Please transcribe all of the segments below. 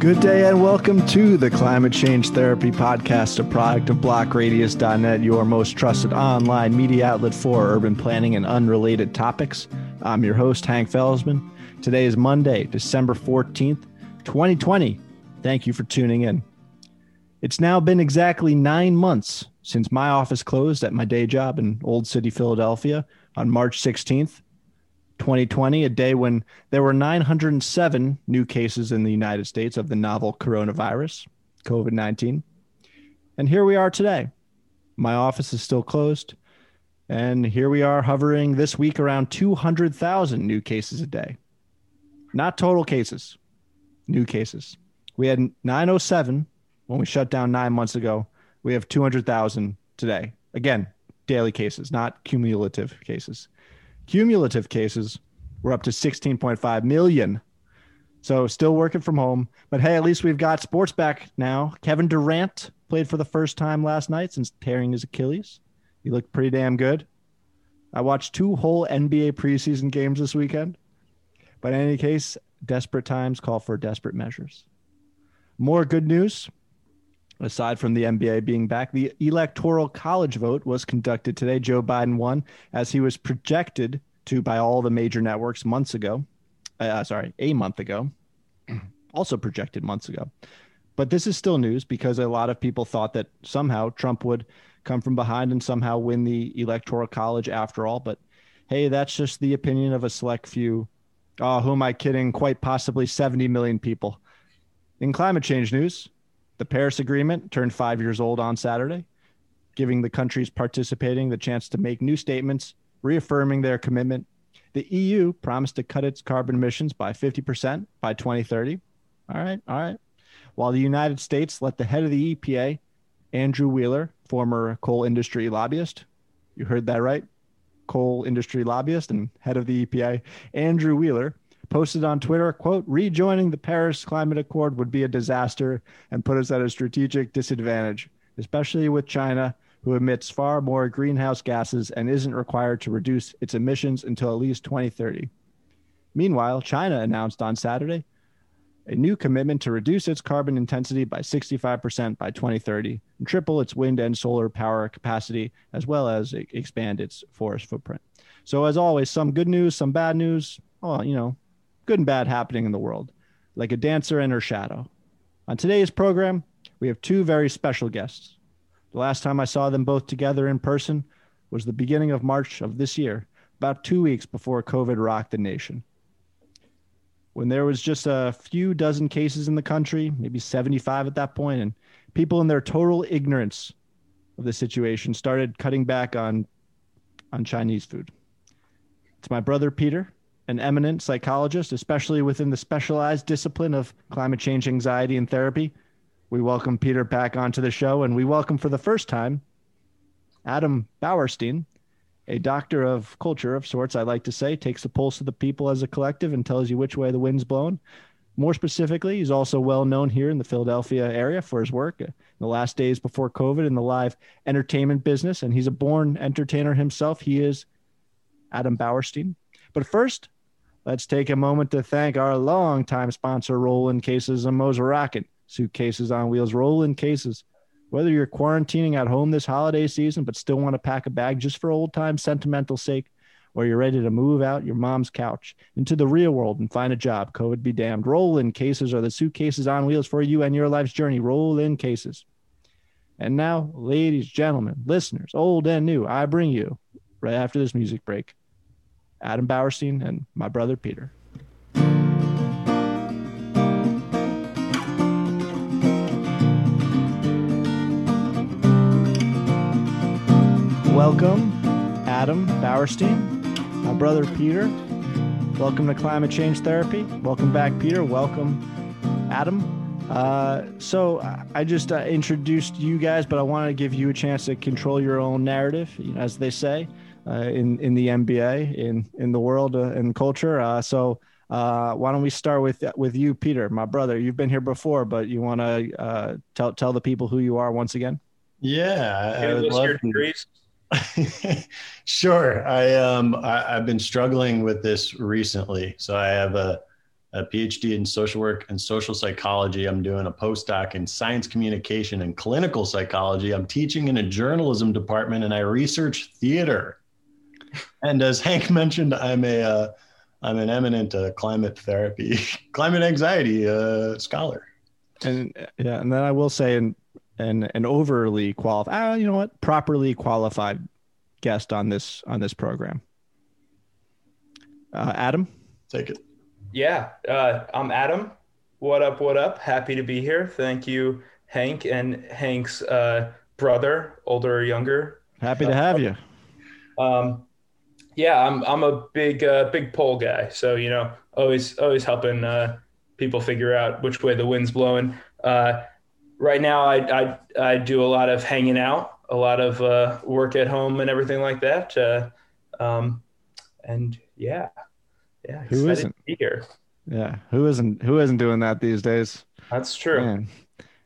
Good day and welcome to the Climate Change Therapy Podcast, a product of BlockRadius.net, your most trusted online media outlet for urban planning and unrelated topics. I'm your host, Hank Felsman. Today is Monday, December 14th, 2020. Thank you for tuning in. It's now been exactly nine months since my office closed at my day job in Old City, Philadelphia on March 16th. 2020, a day when there were 907 new cases in the United States of the novel coronavirus, COVID 19. And here we are today. My office is still closed. And here we are hovering this week around 200,000 new cases a day. Not total cases, new cases. We had 907 when we shut down nine months ago. We have 200,000 today. Again, daily cases, not cumulative cases. Cumulative cases were up to 16.5 million. So still working from home. But hey, at least we've got sports back now. Kevin Durant played for the first time last night since tearing his Achilles. He looked pretty damn good. I watched two whole NBA preseason games this weekend. But in any case, desperate times call for desperate measures. More good news Aside from the NBA being back, the electoral college vote was conducted today. Joe Biden won as he was projected to by all the major networks months ago. Uh, sorry, a month ago. also projected months ago. But this is still news because a lot of people thought that somehow Trump would come from behind and somehow win the electoral college after all. But hey, that's just the opinion of a select few. Oh, who am I kidding? Quite possibly 70 million people. In climate change news, the Paris Agreement turned five years old on Saturday, giving the countries participating the chance to make new statements, reaffirming their commitment. The EU promised to cut its carbon emissions by 50% by 2030. All right, all right. While the United States let the head of the EPA, Andrew Wheeler, former coal industry lobbyist, you heard that right, coal industry lobbyist and head of the EPA, Andrew Wheeler, posted on Twitter, quote, rejoining the Paris Climate Accord would be a disaster and put us at a strategic disadvantage, especially with China, who emits far more greenhouse gases and isn't required to reduce its emissions until at least 2030. Meanwhile, China announced on Saturday a new commitment to reduce its carbon intensity by 65% by 2030 and triple its wind and solar power capacity, as well as expand its forest footprint. So, as always, some good news, some bad news. Oh, you know, good and bad happening in the world, like a dancer and her shadow. On today's program, we have two very special guests. The last time I saw them both together in person was the beginning of March of this year, about two weeks before COVID rocked the nation. When there was just a few dozen cases in the country, maybe 75 at that point, and people in their total ignorance of the situation started cutting back on on Chinese food. It's my brother Peter, an eminent psychologist, especially within the specialized discipline of climate change anxiety and therapy. We welcome Peter back onto the show, and we welcome for the first time Adam Bauerstein, a doctor of culture of sorts, I like to say, takes the pulse of the people as a collective and tells you which way the wind's blown. More specifically, he's also well known here in the Philadelphia area for his work in the last days before COVID in the live entertainment business, and he's a born entertainer himself. He is Adam Bauerstein. But first, Let's take a moment to thank our longtime sponsor, Roland Cases and Moseraken. Suitcases on wheels, Roland Cases. Whether you're quarantining at home this holiday season but still want to pack a bag just for old time sentimental sake, or you're ready to move out your mom's couch into the real world and find a job, COVID be damned. Roland Cases are the suitcases on wheels for you and your life's journey. Roland Cases. And now, ladies, gentlemen, listeners, old and new, I bring you, right after this music break, Adam Bauerstein, and my brother Peter. Welcome, Adam Bauerstein, my brother Peter. Welcome to Climate Change Therapy. Welcome back, Peter. Welcome, Adam. Uh, so I just uh, introduced you guys, but I wanted to give you a chance to control your own narrative, you know, as they say in in the NBA in in the world uh, and culture. Uh, so uh, why don't we start with with you, Peter, my brother? You've been here before, but you want to uh, tell tell the people who you are once again. Yeah, I, I would love to. sure. I um I, have been struggling with this recently. So I have a a PhD in social work and social psychology. I'm doing a postdoc in science communication and clinical psychology. I'm teaching in a journalism department and I research theater. And as Hank mentioned, I'm a uh, I'm an eminent uh, climate therapy, climate anxiety uh, scholar. And yeah, and then I will say, an an, an overly qualified, uh, you know what, properly qualified guest on this on this program. Uh, Adam, take it. Yeah, uh, I'm Adam. What up? What up? Happy to be here. Thank you, Hank and Hank's uh, brother, older or younger. Happy to have you. Um, yeah, I'm I'm a big uh, big pole guy. So you know, always always helping uh, people figure out which way the wind's blowing. Uh, right now, I, I I do a lot of hanging out, a lot of uh, work at home, and everything like that. Uh, um, and yeah, yeah, who isn't here? Yeah, who isn't who isn't doing that these days? That's true. Man.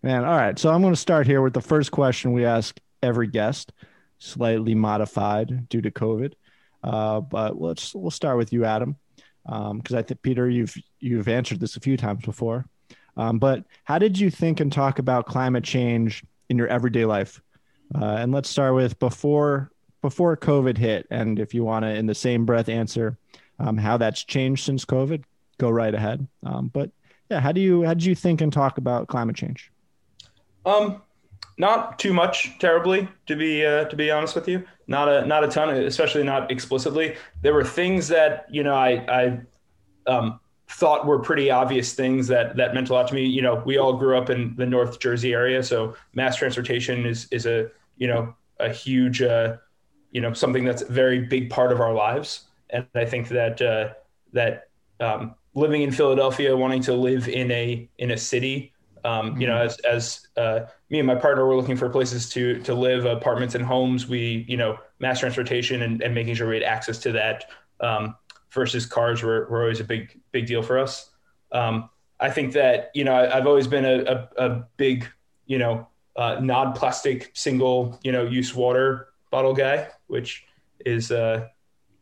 Man, all right. So I'm going to start here with the first question we ask every guest, slightly modified due to COVID. Uh, but let's we'll start with you, Adam, because um, I think Peter, you've you've answered this a few times before. Um, but how did you think and talk about climate change in your everyday life? Uh, and let's start with before before COVID hit, and if you want to, in the same breath, answer um, how that's changed since COVID. Go right ahead. Um, but yeah, how do you how did you think and talk about climate change? Um, not too much terribly to be uh, to be honest with you not a not a ton especially not explicitly. There were things that you know i i um, thought were pretty obvious things that that meant a lot to me. You know we all grew up in the north jersey area so mass transportation is is a you know a huge uh, you know something that's a very big part of our lives. And i think that uh, that um, living in philadelphia wanting to live in a in a city um, you know, mm-hmm. as as uh, me and my partner were looking for places to to live, apartments and homes, we you know mass transportation and, and making sure we had access to that um, versus cars were, were always a big big deal for us. Um, I think that you know I, have always been a, a, a big you know uh, non plastic single you know use water bottle guy, which is uh,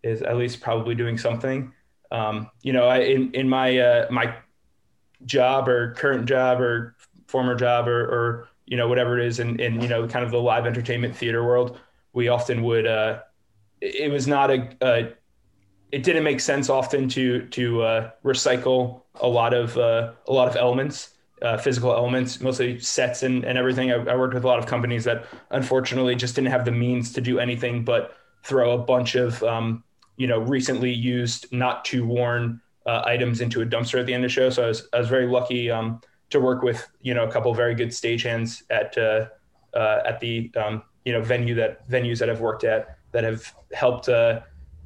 is at least probably doing something. Um, you know, I, in in my uh, my job or current job or former job or, or you know whatever it is in, in you know kind of the live entertainment theater world we often would uh, it was not a, a, it didn't make sense often to to uh, recycle a lot of uh, a lot of elements uh, physical elements mostly sets and, and everything. I, I, worked with a lot of companies that unfortunately just didn't have the means to do anything but throw a bunch of um, you know recently used not too worn uh, items into a dumpster at the end of the show. So I was I was very lucky um, to work with you know a couple very good stagehands at uh, uh, at the um, you know venue that venues that I've worked at that have helped uh,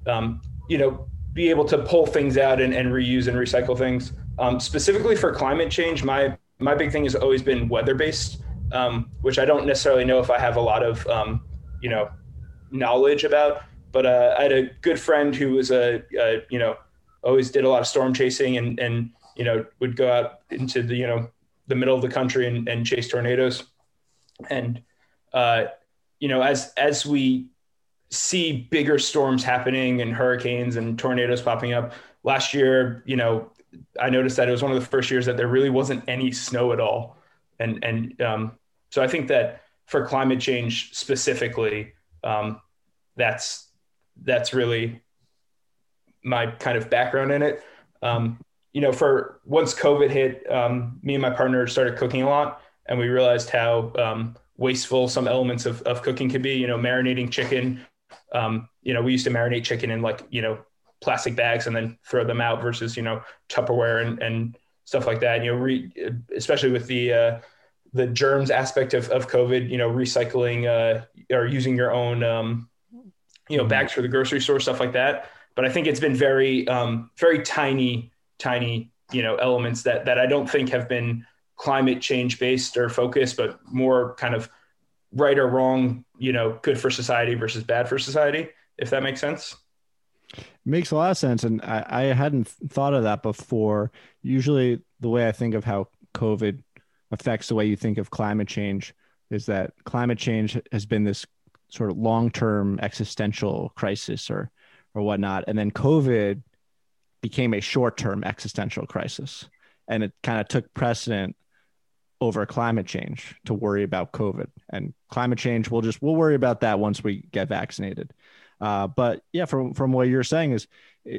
um, you know be able to pull things out and, and reuse and recycle things. Um, specifically for climate change, my my big thing has always been weather based, um, which I don't necessarily know if I have a lot of um, you know knowledge about. But uh, I had a good friend who was a, a you know always did a lot of storm chasing and and you know would go out into the you know the middle of the country and, and chase tornadoes. And uh, you know as as we see bigger storms happening and hurricanes and tornadoes popping up last year you know i noticed that it was one of the first years that there really wasn't any snow at all. And and um, so i think that for climate change specifically um, that's that's really my kind of background in it. Um, you know, for once COVID hit, um, me and my partner started cooking a lot, and we realized how um, wasteful some elements of, of cooking can be. You know, marinating chicken. Um, you know, we used to marinate chicken in like you know plastic bags and then throw them out versus you know Tupperware and, and stuff like that. You know, re, especially with the uh, the germs aspect of, of COVID. You know, recycling uh, or using your own um, you know bags for the grocery store, stuff like that but I think it's been very, um, very tiny, tiny, you know, elements that that I don't think have been climate change based or focused, but more kind of right or wrong, you know, good for society versus bad for society, if that makes sense. Makes a lot of sense. And I, I hadn't thought of that before. Usually the way I think of how COVID affects the way you think of climate change is that climate change has been this sort of long-term existential crisis or or whatnot. And then COVID became a short-term existential crisis, and it kind of took precedent over climate change to worry about COVID. And climate change, we'll just we'll worry about that once we get vaccinated. Uh, but yeah, from from what you're saying is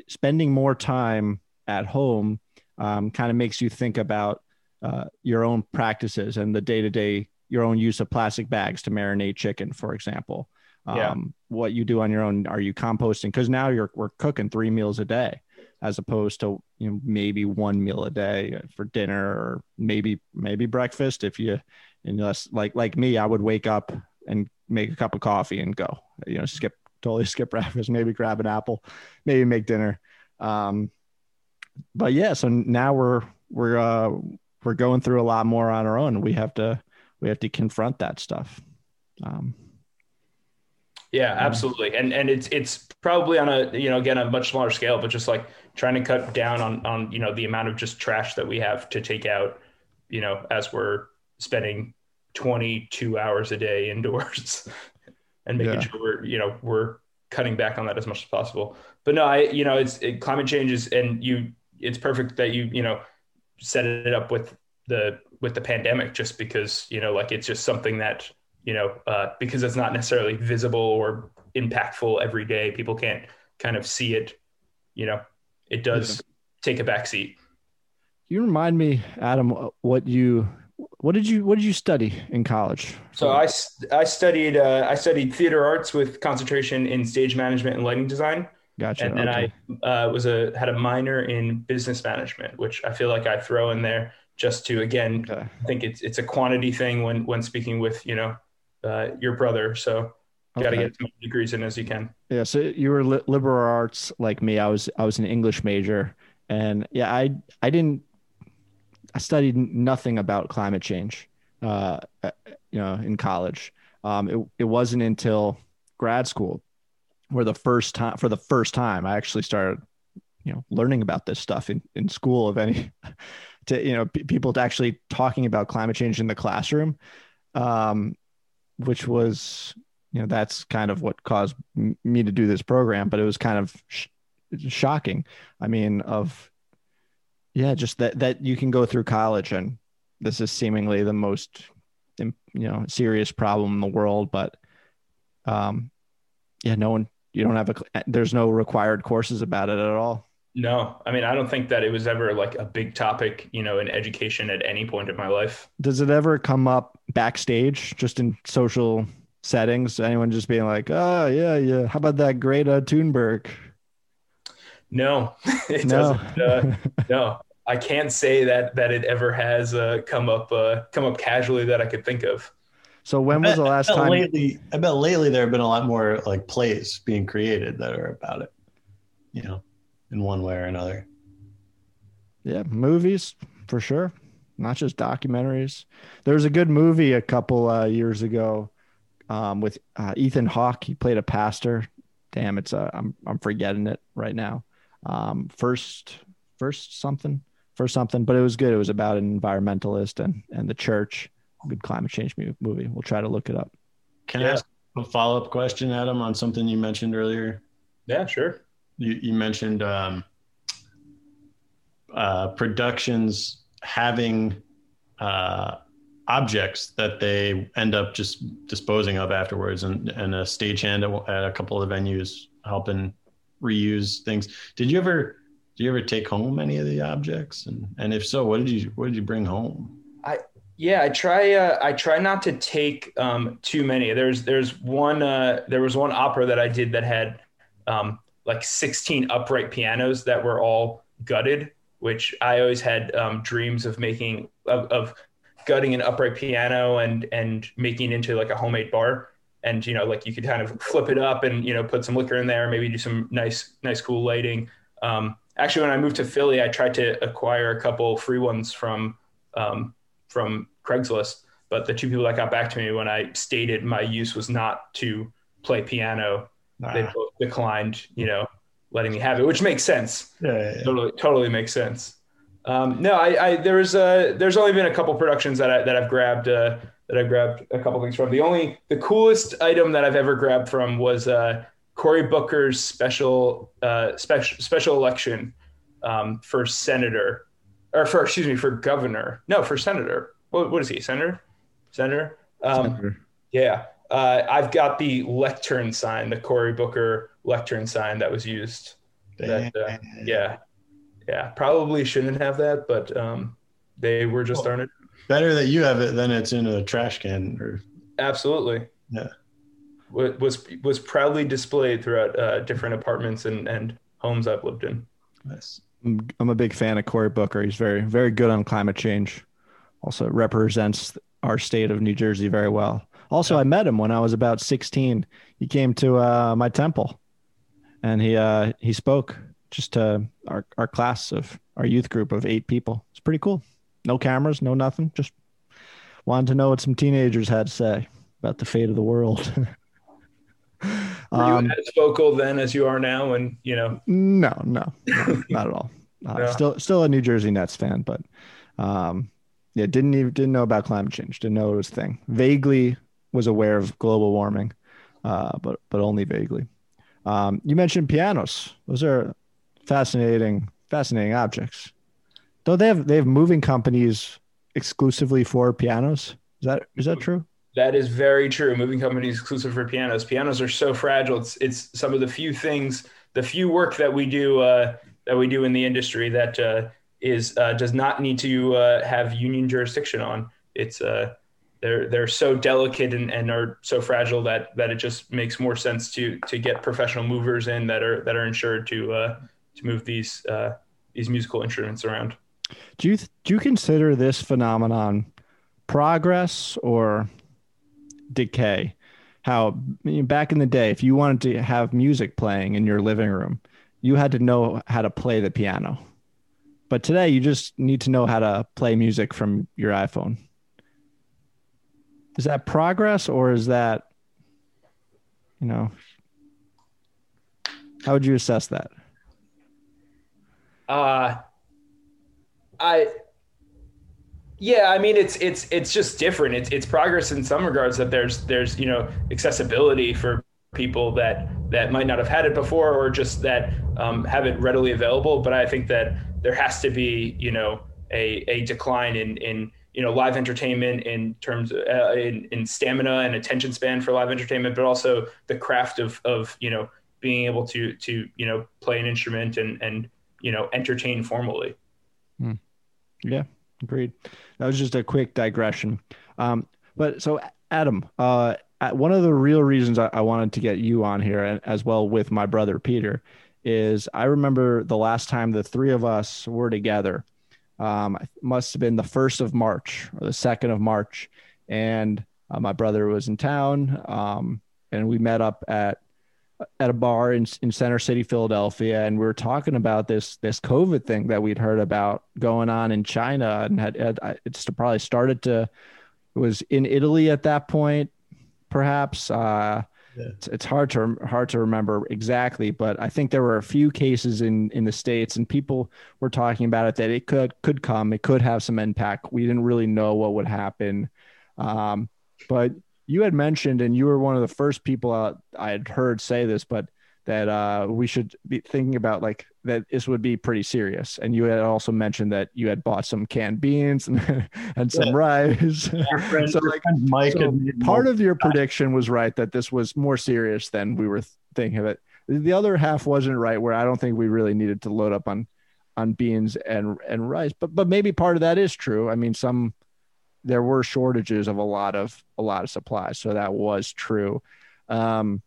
spending more time at home um, kind of makes you think about uh, your own practices and the day to day, your own use of plastic bags to marinate chicken, for example. Um, yeah. What you do on your own, are you composting? Because now you're we're cooking three meals a day, as opposed to you know maybe one meal a day for dinner or maybe maybe breakfast. If you unless like like me, I would wake up and make a cup of coffee and go. You know, skip totally skip breakfast, maybe grab an apple, maybe make dinner. Um, but yeah, so now we're we're uh, we're going through a lot more on our own. We have to we have to confront that stuff. Um, yeah, mm-hmm. absolutely. And and it's it's probably on a you know again a much smaller scale, but just like trying to cut down on on you know the amount of just trash that we have to take out, you know, as we're spending 22 hours a day indoors and making yeah. sure we're you know we're cutting back on that as much as possible. But no, I you know it's it, climate change is and you it's perfect that you you know set it up with the with the pandemic just because you know like it's just something that you know uh, because it's not necessarily visible or impactful every day people can't kind of see it you know it does yeah. take a backseat you remind me adam what you what did you what did you study in college so i i studied uh, i studied theater arts with concentration in stage management and lighting design Gotcha. And then okay. I uh, was a had a minor in business management, which I feel like I throw in there just to again okay. I think it's it's a quantity thing when when speaking with you know uh, your brother. So you got to get as many degrees in as you can. Yeah. So you were li- liberal arts like me. I was I was an English major, and yeah, I I didn't I studied nothing about climate change. Uh, uh you know, in college, um, it it wasn't until grad school where the first time for the first time I actually started, you know, learning about this stuff in, in school of any to, you know, p- people to actually talking about climate change in the classroom. Um, which was, you know, that's kind of what caused me to do this program, but it was kind of sh- shocking. I mean, of, yeah, just that, that you can go through college and this is seemingly the most, you know, serious problem in the world, but, um, yeah, no one you don't have a there's no required courses about it at all no i mean i don't think that it was ever like a big topic you know in education at any point in my life does it ever come up backstage just in social settings anyone just being like oh yeah yeah how about that greta thunberg no it no. doesn't uh, no i can't say that that it ever has uh, come up uh, come up casually that i could think of so when was the last time? Lately, I bet lately there have been a lot more like plays being created that are about it. You know, in one way or another. Yeah, movies for sure, not just documentaries. There was a good movie a couple uh, years ago um, with uh, Ethan Hawke. He played a pastor. Damn, it's a I'm I'm forgetting it right now. Um, first, first something, first something, but it was good. It was about an environmentalist and and the church good climate change movie. We'll try to look it up. Can yeah. I ask a follow up question, Adam, on something you mentioned earlier? Yeah, sure. You, you mentioned um, uh, productions having uh, objects that they end up just disposing of afterwards, and, and a stagehand at, at a couple of the venues helping reuse things. Did you ever? Did you ever take home any of the objects? And and if so, what did you what did you bring home? I yeah, I try. Uh, I try not to take um, too many. There's there's one. Uh, there was one opera that I did that had um, like 16 upright pianos that were all gutted, which I always had um, dreams of making of, of, gutting an upright piano and and making it into like a homemade bar. And you know, like you could kind of flip it up and you know put some liquor in there, maybe do some nice nice cool lighting. Um, actually, when I moved to Philly, I tried to acquire a couple free ones from um, from Craigslist. But the two people that got back to me when I stated my use was not to play piano, they both declined, you know, letting me have it, which makes sense. Yeah, yeah, yeah. totally, totally makes sense. Um, no, I, I there's uh, there's only been a couple productions that I that I've grabbed uh, that I've grabbed a couple things from. The only the coolest item that I've ever grabbed from was uh, Cory Booker's special uh, special special election um, for senator, or for excuse me, for governor. No, for senator. What, what is he? Senator. Senator. Um, senator. Yeah. Uh, I've got the lectern sign, the Cory Booker lectern sign that was used. That, uh, yeah, yeah, probably shouldn't have that, but um, they were just well, on it. Better that you have it than it's in a trash can. Or absolutely. Yeah. Was was proudly displayed throughout uh, different apartments and and homes I've lived in. Nice. I'm a big fan of Cory Booker. He's very very good on climate change. Also represents our state of New Jersey very well. Also, yeah. I met him when I was about 16. He came to uh, my temple, and he uh, he spoke just to our our class of our youth group of eight people. It's pretty cool. No cameras, no nothing. Just wanted to know what some teenagers had to say about the fate of the world. Were um, you as vocal then as you are now? And you know, no, no, no not at all. Uh, no. Still, still a New Jersey Nets fan, but um, yeah, didn't even didn't know about climate change. Didn't know it was a thing. Vaguely was aware of global warming, uh, but but only vaguely. Um, you mentioned pianos; those are fascinating, fascinating objects. Though they have they have moving companies exclusively for pianos. Is that is that true? That is very true. Moving companies exclusive for pianos. Pianos are so fragile. It's it's some of the few things, the few work that we do uh, that we do in the industry that uh, is uh, does not need to uh, have union jurisdiction on. It's uh, they're they're so delicate and, and are so fragile that that it just makes more sense to to get professional movers in that are that are insured to uh, to move these uh, these musical instruments around. Do you do you consider this phenomenon progress or decay? How back in the day, if you wanted to have music playing in your living room, you had to know how to play the piano. But today, you just need to know how to play music from your iPhone. Is that progress or is that, you know, how would you assess that? Uh, I, yeah, I mean, it's, it's, it's just different. It's, it's progress in some regards that there's, there's, you know, accessibility for people that, that might not have had it before or just that um, have it readily available. But I think that there has to be, you know, a, a decline in, in, you know live entertainment in terms of, uh, in, in stamina and attention span for live entertainment but also the craft of of you know being able to to you know play an instrument and and you know entertain formally. Hmm. yeah agreed. That was just a quick digression. Um but so adam uh one of the real reasons I, I wanted to get you on here as well with my brother peter is i remember the last time the three of us were together um, must have been the first of March or the second of March, and uh, my brother was in town, um, and we met up at at a bar in in Center City, Philadelphia, and we were talking about this this COVID thing that we'd heard about going on in China, and had, had it's probably started to it was in Italy at that point, perhaps. Uh, it's, it's hard to hard to remember exactly, but I think there were a few cases in in the states, and people were talking about it that it could could come, it could have some impact. We didn't really know what would happen, um, but you had mentioned, and you were one of the first people uh, I had heard say this, but that uh, we should be thinking about like that this would be pretty serious. And you had also mentioned that you had bought some canned beans and, and some yeah. rice. Friend, so like Mike so part of your prediction was right that this was more serious than we were thinking of it. The other half wasn't right, where I don't think we really needed to load up on on beans and and rice. But but maybe part of that is true. I mean, some there were shortages of a lot of a lot of supplies, so that was true. Um,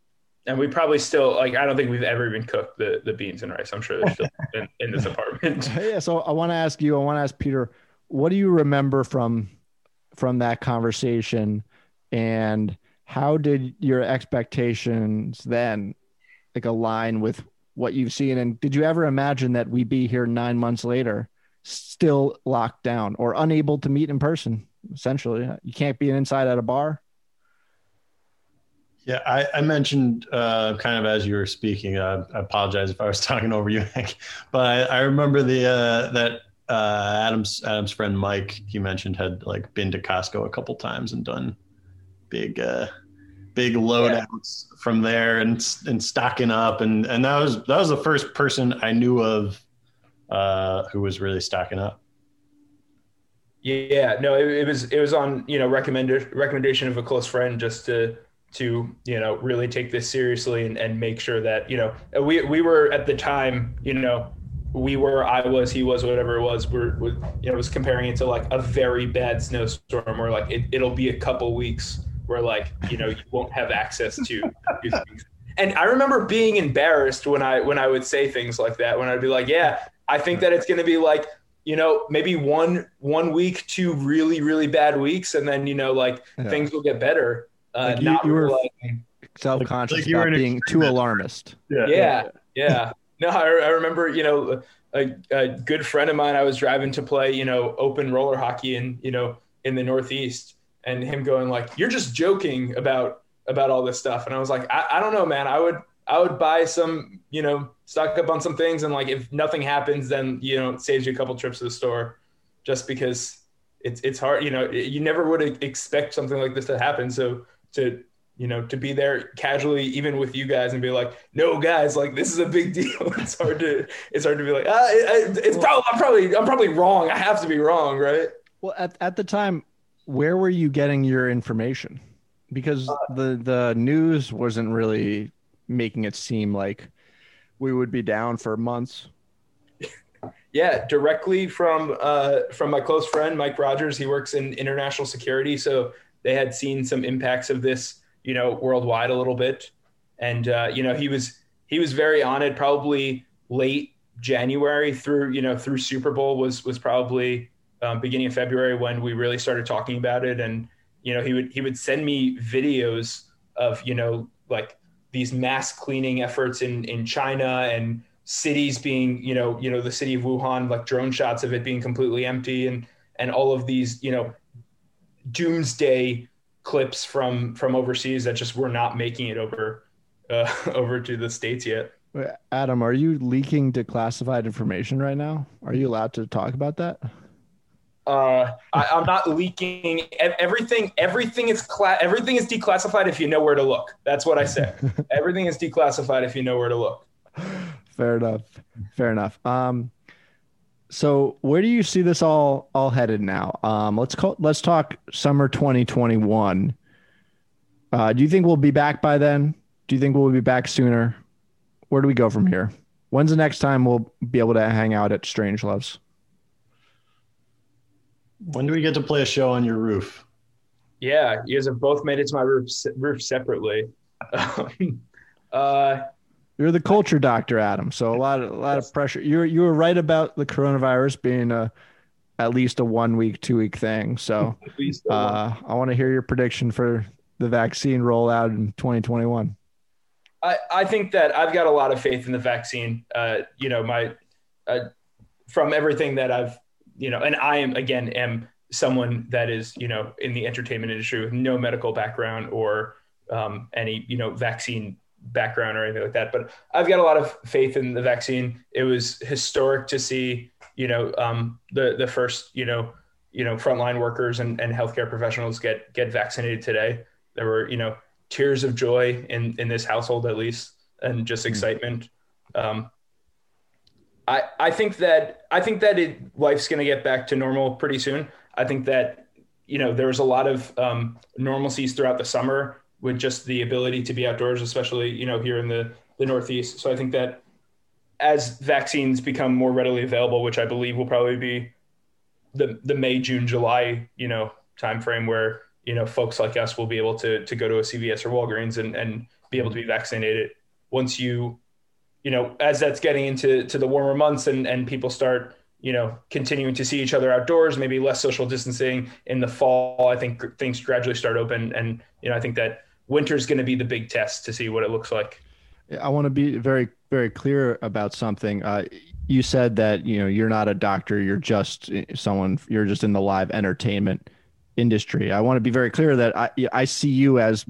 and we probably still like I don't think we've ever even cooked the the beans and rice. I'm sure they're still in, in this apartment. yeah, so I want to ask you. I want to ask Peter. What do you remember from from that conversation, and how did your expectations then like align with what you've seen? And did you ever imagine that we'd be here nine months later, still locked down or unable to meet in person? Essentially, you can't be inside at a bar. Yeah, I, I mentioned uh, kind of as you were speaking. Uh, I apologize if I was talking over you, Hank, but I, I remember the uh, that uh, Adam's Adam's friend Mike he mentioned had like been to Costco a couple times and done big uh, big loadouts yeah. from there and and stocking up and and that was that was the first person I knew of uh, who was really stocking up. Yeah, no, it, it, was it was on you know recommended recommendation of a close friend just to to you know really take this seriously and, and make sure that you know we we were at the time you know we were I was he was whatever it was we're, we're you know was comparing it to like a very bad snowstorm where like it, it'll be a couple weeks where like you know you won't have access to things. And I remember being embarrassed when I when I would say things like that when I'd be like, yeah, I think that it's going to be like you know maybe one one week two really really bad weeks and then you know like yeah. things will get better uh, like you, you were self-conscious like, about being too alarmist. Yeah. Yeah, yeah. no I, I, remember you know a, a, good friend of mine i was driving to play you know open roller hockey in you know in the northeast and him going like you're just joking about about all this stuff. And i was like I, I don't know man. I would i would buy some you know stock up on some things and like if nothing happens then you know it saves you a couple trips to the store just because it's it's hard. You know you never would expect something like this to happen. So to you know to be there casually even with you guys and be like no guys like this is a big deal. It's hard to it's hard to be like ah, it, it's probably i'm probably i'm probably wrong. I have to be wrong right? Well at, at the time where were you getting your information? Because uh, the the news wasn't really making it seem like we would be down for months. Yeah directly from uh from my close friend mike rogers. He works in international security so they had seen some impacts of this, you know, worldwide a little bit, and uh, you know he was he was very on it. Probably late January through you know through Super Bowl was was probably um, beginning of February when we really started talking about it, and you know he would he would send me videos of you know like these mass cleaning efforts in in China and cities being you know you know the city of Wuhan like drone shots of it being completely empty and and all of these you know doomsday clips from from overseas that just were not making it over uh, over to the states yet. Adam, are you leaking declassified information right now? Are you allowed to talk about that? Uh, I, am not leaking everything. Everything is cla- everything is declassified if you know where to look. That's what I say. everything is declassified if you know where to look. Fair enough. Fair enough. Um, so where do you see this all all headed now? Um, let's call let's talk summer 2021. Uh, do you think we'll be back by then? Do you think we'll be back sooner? Where do we go from here? When's the next time we'll be able to hang out at Strange Loves? When do we get to play a show on your roof? Yeah, you guys have both made it to my roof roof separately. uh, you're the culture doctor, Adam. So a lot of a lot of pressure. You you were right about the coronavirus being a at least a one week, two week thing. So uh, I want to hear your prediction for the vaccine rollout in 2021. I, I think that I've got a lot of faith in the vaccine. Uh, you know, my uh, from everything that I've you know, and I am again am someone that is you know in the entertainment industry with no medical background or um, any you know vaccine background or anything like that. But I've got a lot of faith in the vaccine. It was historic to see, you know, um, the the first, you know, you know, frontline workers and, and healthcare professionals get get vaccinated today. There were, you know, tears of joy in in this household at least, and just hmm. excitement. Um, I I think that I think that it, life's going to get back to normal pretty soon. I think that you know there was a lot of um, normalcies throughout the summer with just the ability to be outdoors, especially you know here in the the Northeast. So I think that as vaccines become more readily available, which I believe will probably be the the May, June, July, you know, timeframe where you know folks like us will be able to to go to a CVS or Walgreens and and be able to be vaccinated. Once you, you know, as that's getting into to the warmer months and and people start you know, continuing to see each other outdoors, maybe less social distancing in the fall. I think things gradually start open, and you know, I think that winter's going to be the big test to see what it looks like. I want to be very, very clear about something. Uh, you said that you know you're not a doctor; you're just someone. You're just in the live entertainment industry. I want to be very clear that I, I see you as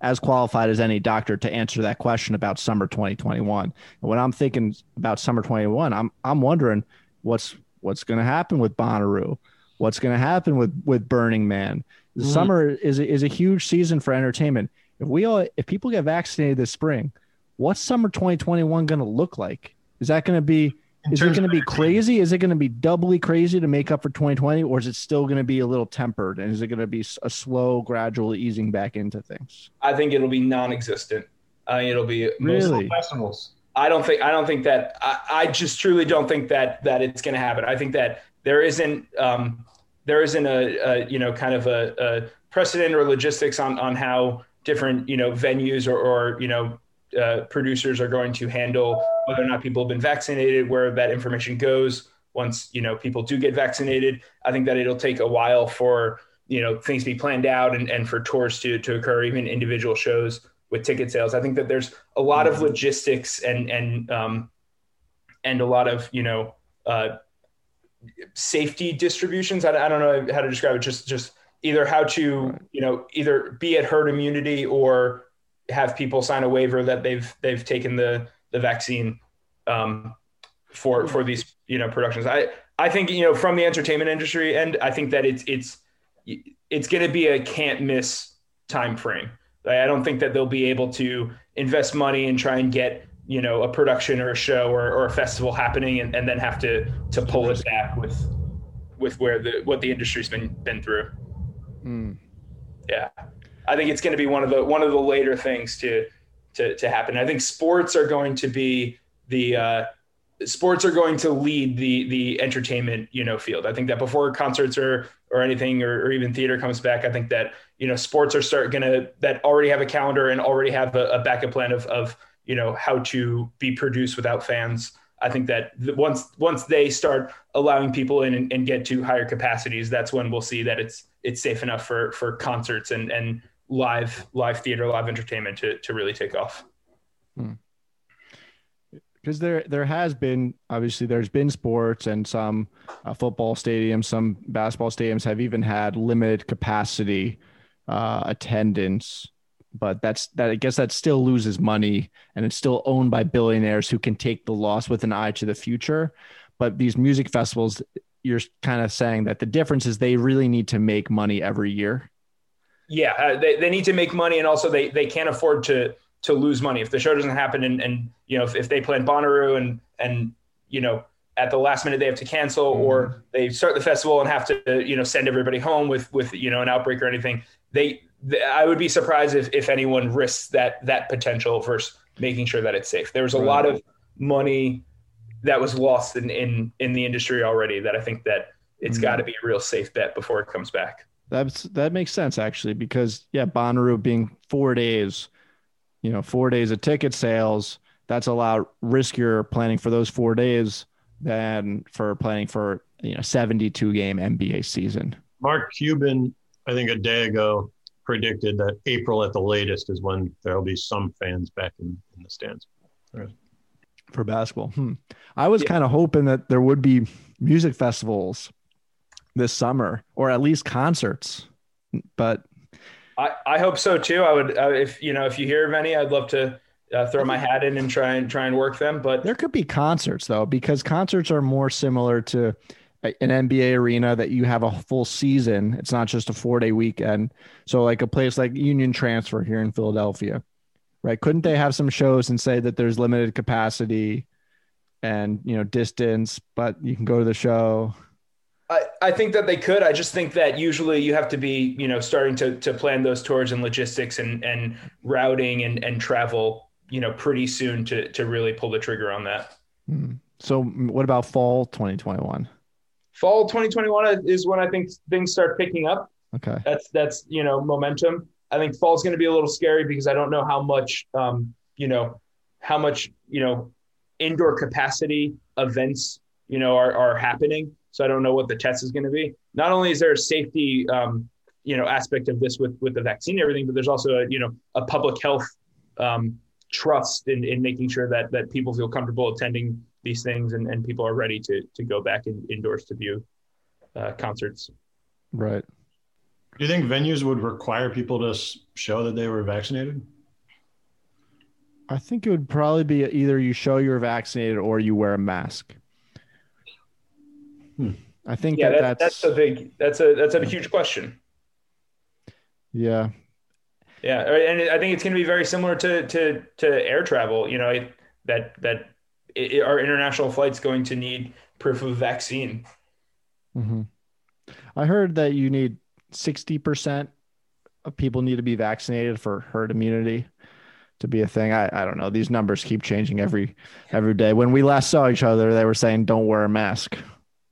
as qualified as any doctor to answer that question about summer 2021. And when I'm thinking about summer 2021, I'm I'm wondering what's what's going to happen with Bonnaroo, what's going to happen with with Burning Man, the mm-hmm. summer is a, is a huge season for entertainment. If we all if people get vaccinated this spring, what's summer 2021 going to look like? Is that going to be In is it going to be crazy? Is it going to be doubly crazy to make up for 2020, or is it still going to be a little tempered? And is it going to be a slow, gradual easing back into things? I think it'll be non-existent. Think it'll be most- Really? festivals? I don't think I don't think that I, I just truly don't think that that it's going to happen. I think that there isn't um, there isn't a, a you know kind of a, a precedent or logistics on on how different you know venues or, or you know uh, producers are going to handle whether or not people have been vaccinated, where that information goes once you know people do get vaccinated. I think that it'll take a while for you know things to be planned out and, and for tours to to occur, even individual shows with ticket sales. I think that there's a lot of logistics and and um, and a lot of you know uh, safety distributions. I, I don't know how to describe it. Just just either how to you know either be at herd immunity or have people sign a waiver that they've they've taken the the vaccine um, for for these you know productions. I I think you know from the entertainment industry and I think that it's it's it's going to be a can't miss time frame. I don't think that they'll be able to invest money and try and get you know a production or a show or, or a festival happening and, and then have to to pull it back with with where the what the industry's been been through. Hmm. Yeah, I think it's going to be one of the one of the later things to to to happen. I think sports are going to be the uh, sports are going to lead the the entertainment you know field. I think that before concerts or or anything or, or even theater comes back, I think that you know sports are start going to that already have a calendar and already have a, a backup plan of of you know how to be produced without fans. I think that once once they start allowing people in and, and get to higher capacities, that's when we'll see that it's it's safe enough for for concerts and and live live theater, live entertainment to to really take off. because there there has been obviously there's been sports and some uh, football stadiums some basketball stadiums have even had limited capacity uh, attendance but that's that i guess that still loses money and it's still owned by billionaires who can take the loss with an eye to the future. But these music festivals you're kind of saying that the difference is they really need to make money every year. Yeah, uh, they they need to make money, and also they they can't afford to to lose money. If the show doesn't happen, and and you know if, if they plan Bonnaroo and and you know at the last minute they have to cancel or they start the festival and have to you know send everybody home with with you know an outbreak or anything they i would be surprised if, if anyone risks that that potential versus making sure that it's safe there was a Right. lot of money that was lost in in in the industry already that i think that it's Mhm. got to be a real safe bet before it comes back That's that makes sense actually because yeah, Bonnaroo being four days, you know, four days of ticket sales. That's a lot riskier planning for those four days than for planning for you know seventy-two game NBA season. Mark Cuban, I think a day ago, predicted that April at the latest is when there'll be some fans back in, in the stands. for basketball. Hmm. I was Yeah. kind of hoping that there would be music festivals this summer or at least concerts, but I, I hope so too. I would, uh, if you know, if you hear of any, I'd love to uh, throw my hat in and try and try and work them. But there could be concerts though, because concerts are more similar to a- an NBA arena that you have a full season. It's not just a four day weekend. So, like a place like Union Transfer here in Philadelphia, right? Couldn't they have some shows and say that there's limited capacity and, you know, distance, but you can go to the show? I, I think that they could. I just think that usually you have to be, you know, starting to to plan those tours and logistics and and routing and and travel, you know, pretty soon to to really pull the trigger on that. Hmm. So, what about fall 2021? Fall 2021 is when I think things start picking up. Okay. that's that's you know momentum. I think fall's going to be a little scary because I don't know how much um, you know how much you know indoor capacity events you know are, are happening. So I don't know what the test is going to be. Not only is there a safety um, you know aspect of this with with the vaccine and everything, but there's also a you know a public health um, trust in, in making sure that that people feel comfortable attending these things and, and people are ready to to go back in, indoors to view uh, concerts. Right. Do you think venues would require people to show that they were vaccinated? I think it would probably be either you show you're vaccinated or you wear a mask. Hmm. I think Yeah, that, that, that's, that's a big that's a that's a huge question. yeah. Yeah, and I think it's going to be very similar to to to air travel. You know, it, that that it, are international flights going to need proof of vaccine? Mm-hmm. I heard that you need 60% of people need to be vaccinated for herd immunity to be a thing. I, I don't know. These numbers keep changing every every day. When we last saw each other, they were saying don't wear a mask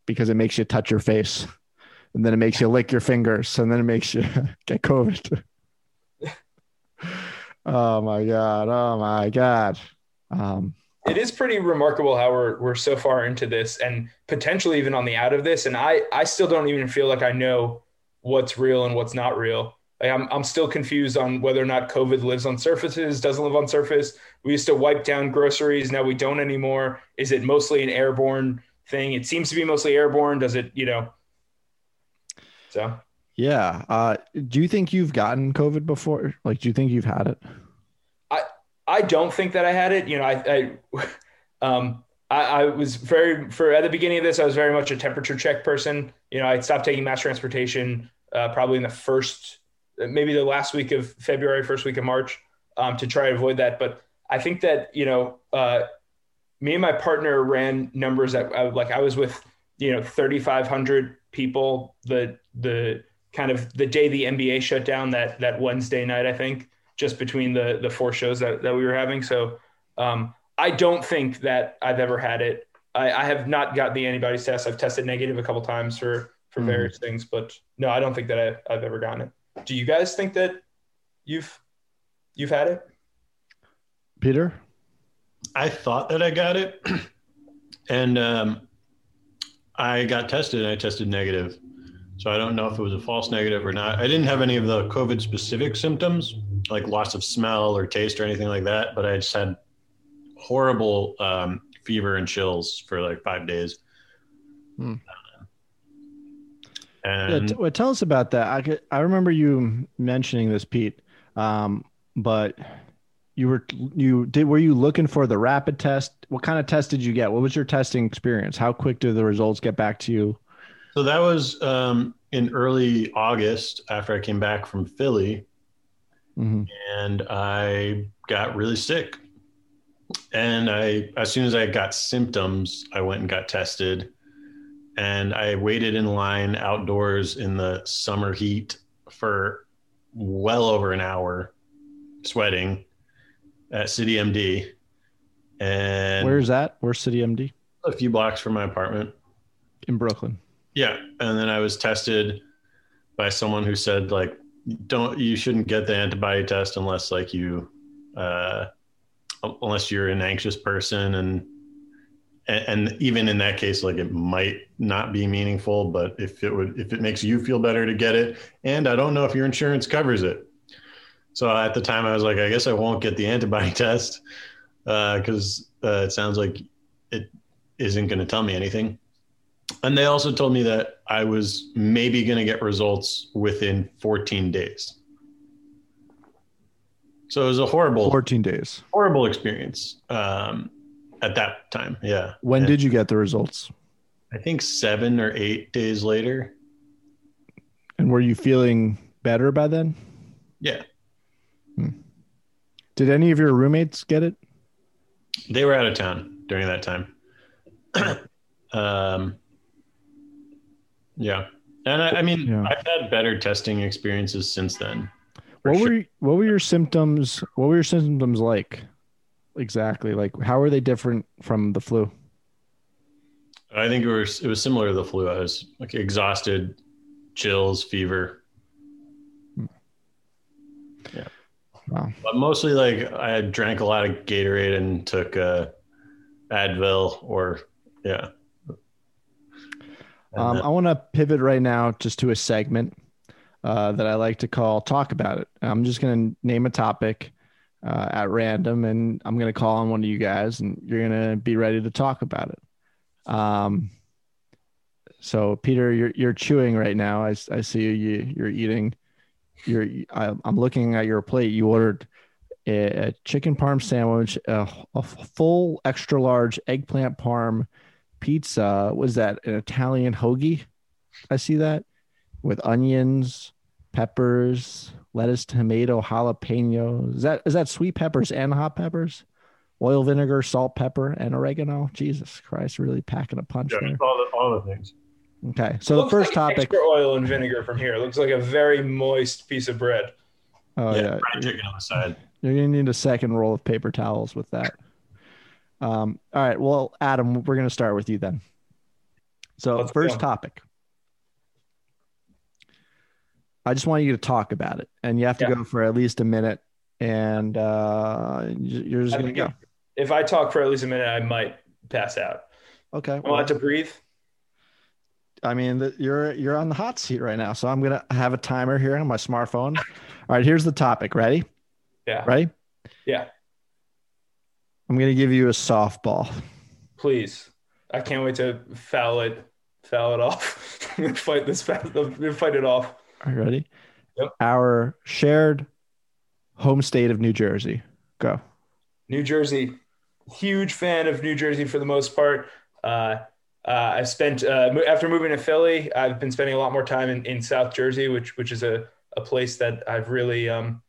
because it makes you touch your face. And then it makes you lick your fingers and then it makes you get COVID. oh my God. Oh my God. Um, it is pretty remarkable how we're we're so far into this and potentially even on the out of this. And I I still don't even feel like I know what's real and what's not real. Like I'm I'm still confused on whether or not COVID lives on surfaces, doesn't live on surface. We used to wipe down groceries, now we don't anymore. Is it mostly an airborne thing? It seems to be mostly airborne. Does it, you know? So yeah. Uh, do you think you've gotten COVID before? Like, do you think you've had it? I don't think that I had it. You know, I, I, um, I, I, was very for at the beginning of this, I was very much a temperature check person. You know, I stopped taking mass transportation uh, probably in the first, maybe the last week of February, first week of March, um, to try to avoid that. But I think that you know, uh, me and my partner ran numbers that I, uh, like I was with, you know, thirty five hundred people. The the kind of the day the NBA shut down that that Wednesday night, I think just between the the four shows that, that we were having. So um, I don't think that I've ever had it. I, I, have not got the antibodies test. I've tested negative a couple times for for mm. various things, but no, I don't think that I, I've ever gotten it. Do you guys think that you've you've had it? Peter, I thought that I got it, and um, I got tested, and I tested negative. So I don't know if it was a false negative or not. I didn't have any of the COVID specific symptoms, like loss of smell or taste or anything like that. But I just had horrible um, fever and chills for like five days. Hmm. And yeah, t- well, tell us about that. I could, I remember you mentioning this, Pete. Um, but you were you did were you looking for the rapid test? What kind of test did you get? What was your testing experience? How quick did the results get back to you? So that was um, in early August after I came back from Philly mm-hmm. and I got really sick. And I, as soon as I got symptoms, I went and got tested. And I waited in line outdoors in the summer heat for well over an hour, sweating at City MD. And where's that? Where's City MD? A few blocks from my apartment in Brooklyn. Yeah, and then I was tested by someone who said like don't you shouldn't get the antibody test unless like you uh, unless you're an anxious person and, and even in that case like it might not be meaningful but if it would if it makes you feel better to get it and i don't know if your insurance covers it. So at the time i was like i guess i won't get the antibody test because uh, uh, it sounds like it isn't going to tell me anything and they also told me that I was maybe going to get results within 14 days. So it was a horrible 14 days. Horrible experience um, at that time. Yeah. When and did you get the results? I think 7 or 8 days later. And were you feeling better by then? Yeah. Hmm. Did any of your roommates get it? They were out of town during that time. um, yeah, and I, I mean, yeah. I've had better testing experiences since then. What sure. were what were your symptoms? What were your symptoms like? Exactly, like how are they different from the flu? I think it was it was similar to the flu. I was like exhausted, chills, fever. Hmm. Yeah. Wow. But mostly like I drank a lot of Gatorade and took uh, Advil or yeah. Um, I want to pivot right now just to a segment uh, that I like to call "Talk About It." I'm just going to name a topic uh, at random, and I'm going to call on one of you guys, and you're going to be ready to talk about it. Um, so, Peter, you're you're chewing right now. I, I see you, you you're eating. You're I, am looking at your plate. You ordered a, a chicken parm sandwich, a, a full extra large eggplant parm pizza. Was that an Italian hoagie? I see that with onions, peppers, lettuce, tomato, jalapeno. Is that is that sweet peppers and hot peppers? oil, vinegar, salt, pepper, and oregano. Jesus Christ, really packing a punch Yeah, there. all the, all the things. Okay, so the first like topic. Extra oil and vinegar from here. It looks like a very moist piece of bread. Oh yeah, yeah, fried chicken on the side. You're gonna need a second roll of paper towels with that. Um, all right. Well, Adam, we're gonna start with you then. So Let's first go. topic. I just want you to talk about it, and you have to Yeah. go for at least a minute, and uh, you're just gonna think go. If I talk for at least a minute, I might pass out. Okay. I well, want to breathe. I mean, the, you're you're on the hot seat right now, so I'm gonna have a timer here on my smartphone. All right. Here's the topic. Ready? Yeah. Ready? Yeah. I'm gonna give you a softball. Please. I can't wait to foul it, foul it off. fight this, fight it off. Are you ready? Yep. Our shared home state of New Jersey. Go. New Jersey, huge fan of New Jersey for the most part. Uh, uh, I spent uh, after moving to Philly, I've been spending a lot more time in, in South Jersey, which which is a, a place that I've really um,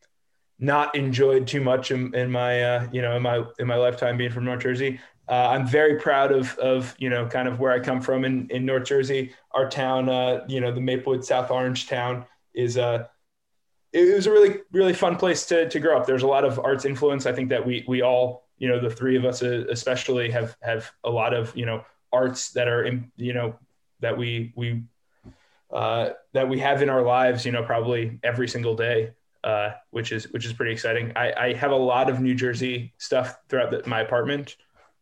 not enjoyed too much in, in my uh, you know in my in my lifetime being from North Jersey. Uh, I'm very proud of of you know kind of where I come from in, in North Jersey. Our town, uh, you know, the Maplewood South Orange town is uh, it was a really really fun place to to grow up. There's a lot of arts influence. I think that we we all you know the three of us uh, especially have have a lot of you know arts that are in you know that we we uh, that we have in our lives. You know, probably every single day. Uh, which is which is pretty exciting. I, I have a lot of New Jersey stuff throughout the, my apartment.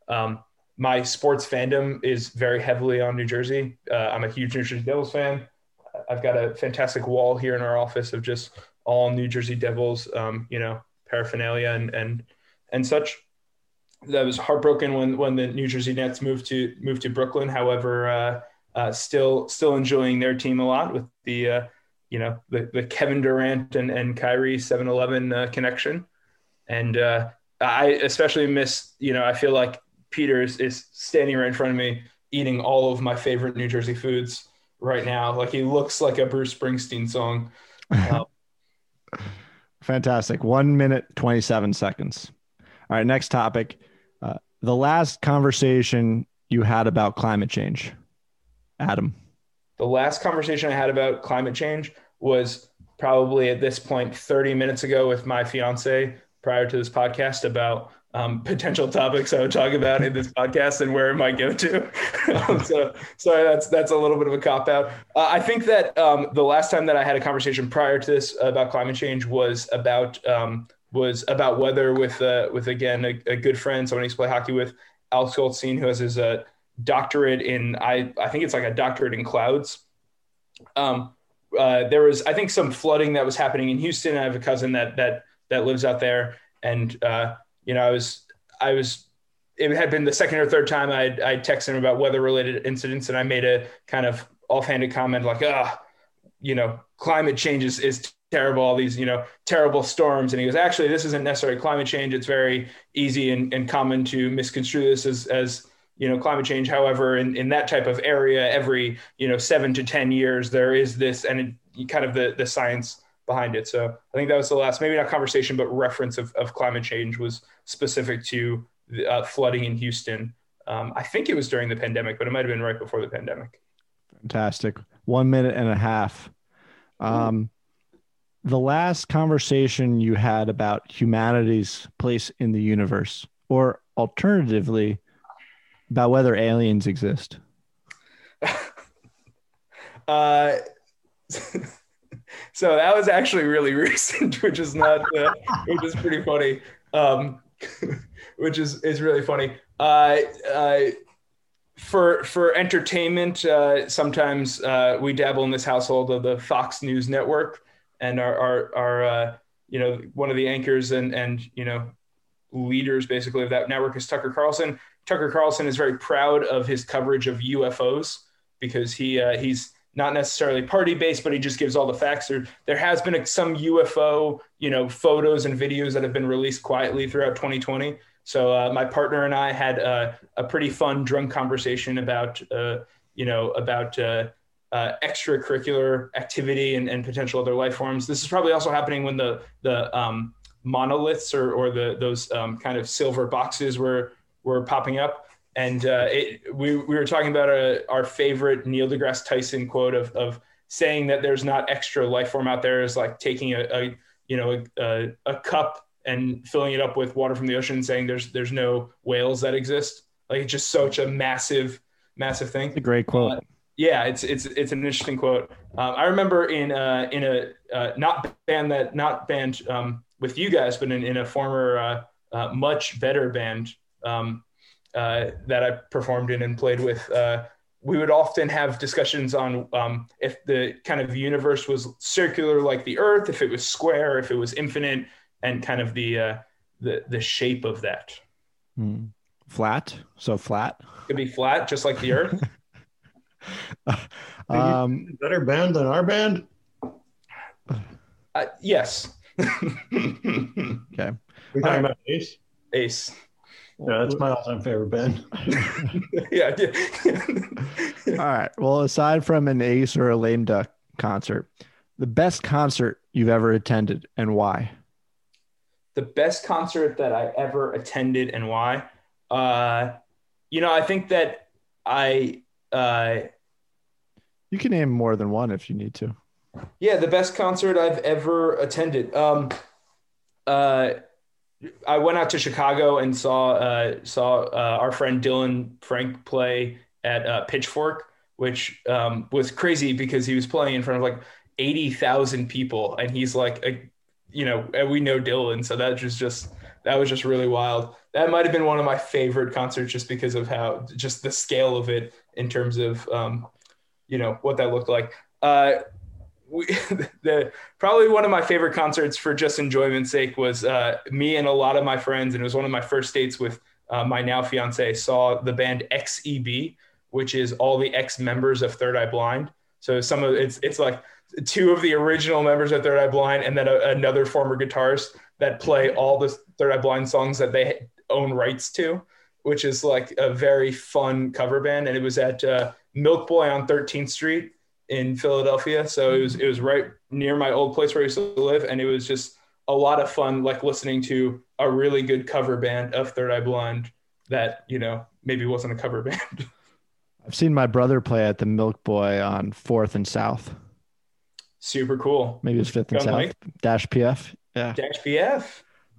Um, my sports fandom is very heavily on New Jersey. Uh, I'm a huge New Jersey Devils fan. I've got a fantastic wall here in our office of just all New Jersey Devils, um, you know, paraphernalia and and and such. That was heartbroken when when the New Jersey Nets moved to moved to Brooklyn. However, uh, uh, still still enjoying their team a lot with the uh, you know the the Kevin Durant and and Kyrie 7-Eleven uh, connection, and uh, I especially miss you know I feel like Peter is, is standing right in front of me eating all of my favorite New Jersey foods right now. Like he looks like a Bruce Springsteen song. Um, Fantastic. One minute, 27 seconds. All right. Next topic. Uh, the last conversation you had about climate change, Adam. The last conversation I had about climate change was probably at this point 30 minutes ago with my fiance prior to this podcast about um, potential topics I would talk about in this podcast and where it might go to. Um, so sorry, that's that's a little bit of a cop out. Uh, I think that um, the last time that I had a conversation prior to this about climate change was about um, was about weather with uh, with again a, a good friend, someone I used to play hockey with, Alex Goldstein, who has his uh, doctorate in I I think it's like a doctorate in clouds. Um, uh, there was I think some flooding that was happening in Houston. I have a cousin that that that lives out there, and uh, you know I was I was it had been the second or third time I'd I'd texted him about weather related incidents, and I made a kind of offhanded comment like ah you know climate change is, is terrible all these you know terrible storms and he goes actually this isn't necessarily climate change it's very easy and, and common to misconstrue this as as you know climate change however in, in that type of area every you know seven to ten years there is this and it, kind of the the science behind it so i think that was the last maybe not conversation but reference of, of climate change was specific to the, uh, flooding in houston um, i think it was during the pandemic but it might have been right before the pandemic Fantastic. One minute and a half. Um, the last conversation you had about humanity's place in the universe, or alternatively, about whether aliens exist. Uh, so that was actually really recent, which is not, uh, which is pretty funny. Um, which is is really funny. Uh, uh, for for entertainment, uh, sometimes uh, we dabble in this household of the Fox News Network, and our our, our uh, you know one of the anchors and and you know leaders basically of that network is Tucker Carlson. Tucker Carlson is very proud of his coverage of UFOs because he uh, he's not necessarily party based, but he just gives all the facts. There, there has been some UFO, you know, photos and videos that have been released quietly throughout 2020. So uh, my partner and I had uh, a pretty fun drunk conversation about, uh, you know, about uh, uh, extracurricular activity and, and potential other life forms. This is probably also happening when the the um, monoliths or or the those um, kind of silver boxes were were popping up. And uh, it, we we were talking about a, uh, our favorite Neil deGrasse Tyson quote of of saying that there's not extra life form out there is like taking a, a you know a, a, a cup and filling it up with water from the ocean, saying there's there's no whales that exist. Like it's just such a massive massive thing. It's a great quote. Uh, yeah, it's it's it's an interesting quote. Um, I remember in uh, in a uh, not band that not band um, with you guys, but in, in a former uh, uh much better band um, uh, that I performed in and played with. Uh, we would often have discussions on um, if the kind of universe was circular like the Earth, if it was square, if it was infinite, and kind of the the the shape of that. Mm. Flat, so flat. Could be flat, just like the Earth. um, better band than our band? Uh, yes. okay. We're talking right. about Ace. Ace. Yeah, that's my all-time favorite band. yeah. all right. Well, aside from an Ace or a Lame Duck concert, the best concert you've ever attended and why? The best concert that I ever attended and why? Uh, you know, I think that I uh, you can name more than one if you need to. Yeah, the best concert I've ever attended. Um, uh, I went out to Chicago and saw uh, saw uh, our friend Dylan Frank play at uh, Pitchfork, which um, was crazy because he was playing in front of like eighty thousand people, and he's like, a, you know, and we know Dylan, so that was just that was just really wild. That might have been one of my favorite concerts just because of how just the scale of it in terms of um, you know what that looked like. We, the probably one of my favorite concerts for just enjoyment's sake was uh, me and a lot of my friends, and it was one of my first dates with uh, my now fiance. Saw the band XEB, which is all the ex members of Third Eye Blind. So some of it's it's like two of the original members of Third Eye Blind, and then a, another former guitarist that play all the Third Eye Blind songs that they own rights to, which is like a very fun cover band. And it was at uh, Milk Boy on 13th Street in Philadelphia. So it was mm-hmm. it was right near my old place where I used to live, and it was just a lot of fun, like listening to a really good cover band of Third Eye Blind that you know maybe wasn't a cover band. I've seen my brother play at the Milk Boy on Fourth and South. Super cool. Maybe it's Fifth and South. Mike. Dash PF. Yeah. Dash PF.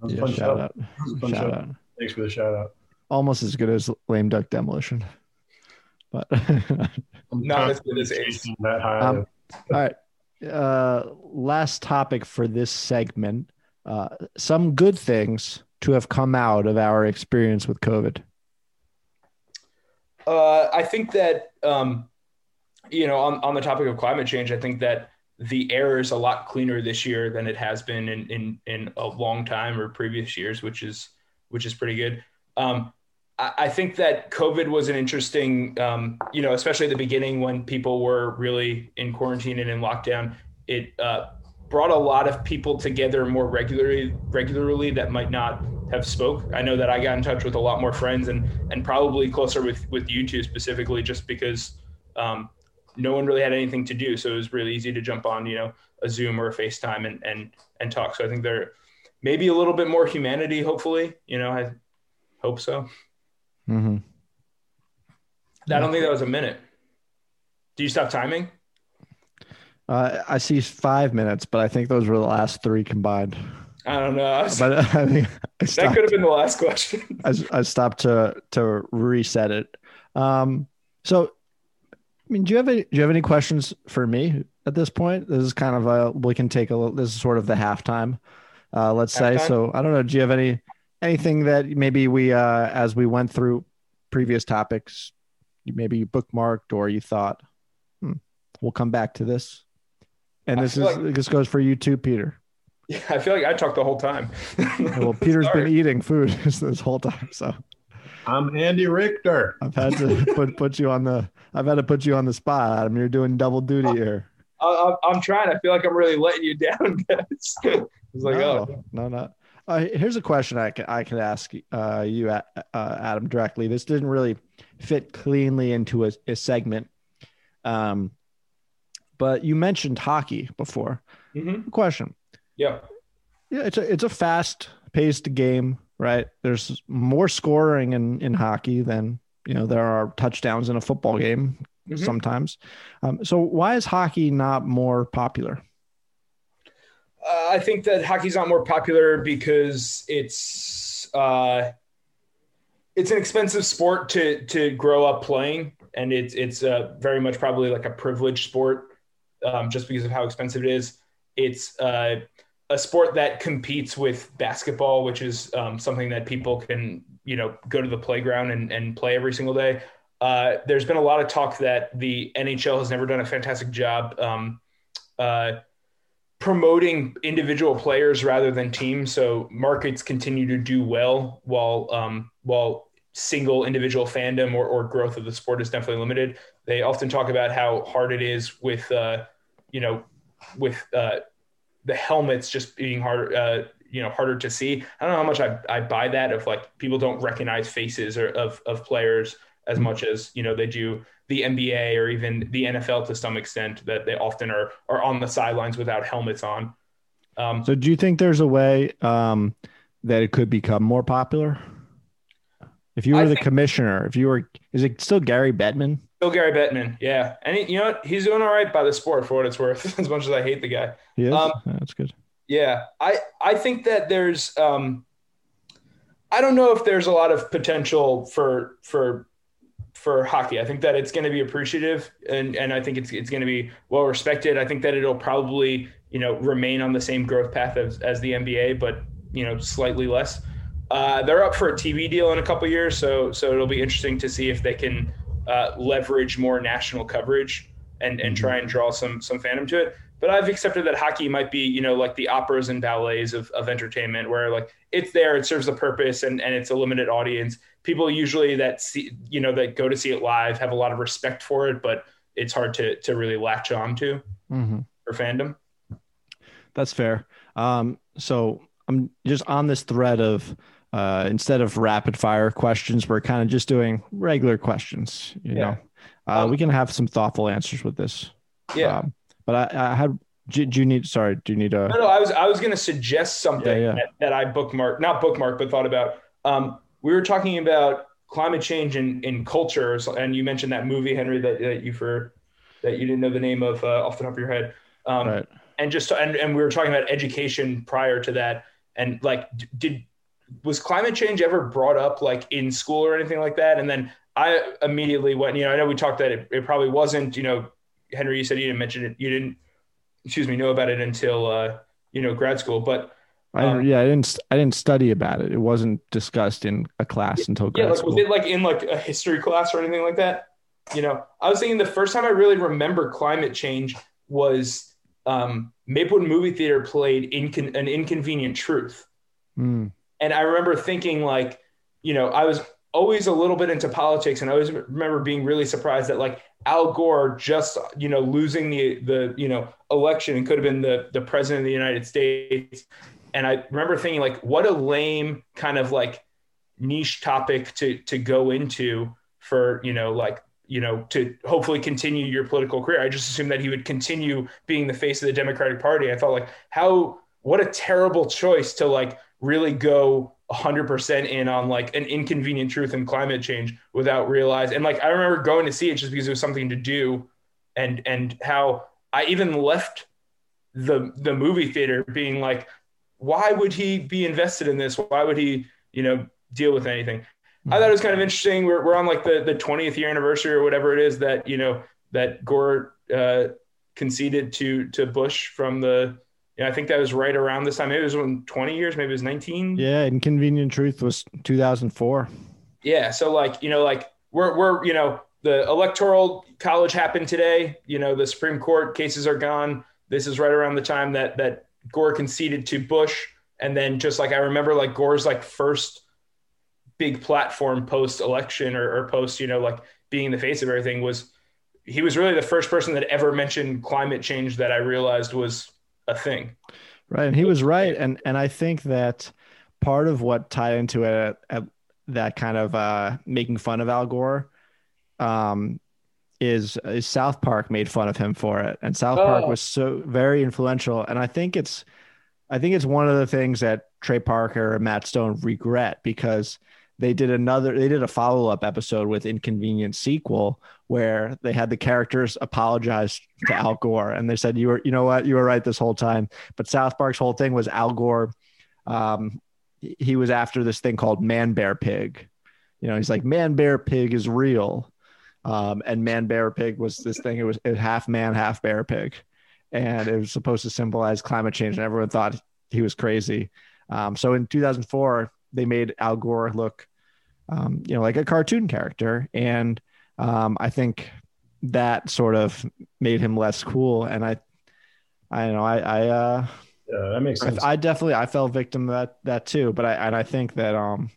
Yeah, shout out. Shout out. Thanks for the shout out. Almost as good as Lame Duck Demolition but not as good as Ace. Um, all right. Uh, last topic for this segment. Uh, some good things to have come out of our experience with COVID. Uh, I think that um, you know, on, on the topic of climate change, I think that the air is a lot cleaner this year than it has been in in, in a long time or previous years, which is which is pretty good. Um, I think that COVID was an interesting, um, you know, especially at the beginning when people were really in quarantine and in lockdown. It uh, brought a lot of people together more regularly, regularly that might not have spoke. I know that I got in touch with a lot more friends and and probably closer with with you two specifically, just because um, no one really had anything to do, so it was really easy to jump on, you know, a Zoom or a FaceTime and and and talk. So I think there maybe a little bit more humanity. Hopefully, you know, I hope so. Mm-hmm. I don't think that was a minute. Do you stop timing? Uh, I see five minutes, but I think those were the last three combined. I don't know. I was, but I think I that could have been the last question. I, I stopped to to reset it. Um, so, I mean, do you have any, do you have any questions for me at this point? This is kind of a we can take a little. This is sort of the halftime, uh, let's halftime? say. So, I don't know. Do you have any anything that maybe we uh as we went through previous topics you maybe you bookmarked or you thought hmm, we'll come back to this. And this is like, this goes for you too peter. Yeah i feel like i talked the whole time. Well peter's been eating food this whole time so. I'm andy richter. I've had to put put you on the i've had to put you on the spot adam. You're doing double duty here. I, am trying. I feel like i'm really letting you down guys. It's like no, oh. no not uh, here's a question I can I can ask uh, you, uh, Adam, directly. This didn't really fit cleanly into a, a segment, um, but you mentioned hockey before. Mm-hmm. Question. Yeah. Yeah, it's a it's a fast paced game, right? There's more scoring in in hockey than you know there are touchdowns in a football game mm-hmm. sometimes. Um, so why is hockey not more popular? Uh, I think that hockey's not more popular because it's uh, it's an expensive sport to to grow up playing, and it's it's uh, very much probably like a privileged sport um, just because of how expensive it is. It's uh, a sport that competes with basketball, which is um, something that people can, you know, go to the playground and, and play every single day. Uh, there's been a lot of talk that the NHL has never done a fantastic job um, uh, promoting individual players rather than teams. So markets continue to do well while um, while single individual fandom or, or growth of the sport is definitely limited. They often talk about how hard it is with, uh, you know, with uh, the helmets just being harder, uh, you know, harder to see. I don't know how much I, I buy that if like people don't recognize faces or of, of players as mm-hmm. much as, you know, they do the NBA or even the NFL to some extent that they often are, are on the sidelines without helmets on. Um, so do you think there's a way um, that it could become more popular? If you were I the think, commissioner, if you were, is it still Gary Bettman? Still Gary Bettman, yeah. And he, you know what? He's doing all right by the sport for what it's worth, as much as I hate the guy. Yeah, um, that's good. Yeah, I I think that there's um, I don't know if there's a lot of potential for for for hockey. I think that it's going to be appreciative, and and I think it's it's going to be well respected. I think that it'll probably you know remain on the same growth path as as the NBA, but you know slightly less. Uh, they're up for a TV deal in a couple years, so so it'll be interesting to see if they can uh, leverage more national coverage and and try and draw some some fandom to it. But I've accepted that hockey might be you know like the operas and ballets of, of entertainment, where like it's there, it serves a purpose, and and it's a limited audience. People usually that see you know that go to see it live have a lot of respect for it, but it's hard to to really latch on to mm-hmm. for fandom. That's fair. Um, so I'm just on this thread of uh, instead of rapid fire questions, we're kind of just doing regular questions. You yeah. know, uh, um, we can have some thoughtful answers with this. Yeah. Um, but I, I had. Do, do, you need? Sorry, do you need a? No, no. I was I was going to suggest something yeah, yeah. That, that, I bookmarked, not bookmarked, but thought about. Um, we were talking about climate change in in cultures, and you mentioned that movie, Henry, that, that you for that you didn't know the name of uh, off the top of your head. Um, right. And just and and we were talking about education prior to that, and like, did was climate change ever brought up like in school or anything like that? And then I immediately went, you know, I know we talked that it, it probably wasn't, you know, Henry, you said you didn't mention it. You didn't, excuse me, know about it until, uh, you know, grad school, but um, yeah, I didn't. I didn't study about it. It wasn't discussed in a class until grad yeah, like, school. Was it like in like a history class or anything like that? You know, I was thinking the first time I really remember climate change was um, Maplewood Movie Theater played Incon- an Inconvenient Truth, mm. And I remember thinking, like, you know, I was always a little bit into politics, and I always remember being really surprised that like Al Gore just, you know, losing the the you know election and could have been the the president of the United States. And I remember thinking, like, what a lame kind of like niche topic to to go into for you know like you know to hopefully continue your political career. I just assumed that he would continue being the face of the Democratic Party. I thought like how what a terrible choice to like really go 100% in on like an inconvenient truth in climate change without realize and like i remember going to see it just because it was something to do and and how i even left the the movie theater being like why would he be invested in this why would he you know deal with anything i thought it was kind of interesting we're, we're on like the the 20th year anniversary or whatever it is that you know that gore uh, conceded to to bush from the yeah, I think that was right around this time. Maybe it was when 20 years, maybe it was 19. Yeah, Inconvenient Truth was 2004. Yeah, so like, you know, like we're we're, you know, the electoral college happened today, you know, the Supreme Court cases are gone. This is right around the time that that Gore conceded to Bush and then just like I remember like Gore's like first big platform post election or, or post, you know, like being the face of everything was he was really the first person that ever mentioned climate change that I realized was a thing. Right. And he was right. And and I think that part of what tied into it at, that kind of uh, making fun of Al Gore um, is, is South Park made fun of him for it. And South oh. Park was so very influential. And I think it's I think it's one of the things that Trey Parker and Matt Stone regret because they did another they did a follow-up episode with inconvenient sequel where they had the characters apologize to al gore and they said you were you know what you were right this whole time but south park's whole thing was al gore um, he was after this thing called man bear pig you know he's like man bear pig is real um, and man bear pig was this thing it was, it was half man half bear pig and it was supposed to symbolize climate change and everyone thought he was crazy um, so in 2004 they made al gore look um, you know, like a cartoon character. And um, I think that sort of made him less cool. And I, I don't know, I, I, uh, yeah, that makes sense. I, I, definitely, I fell victim of that, that too. But I, and I think that, um,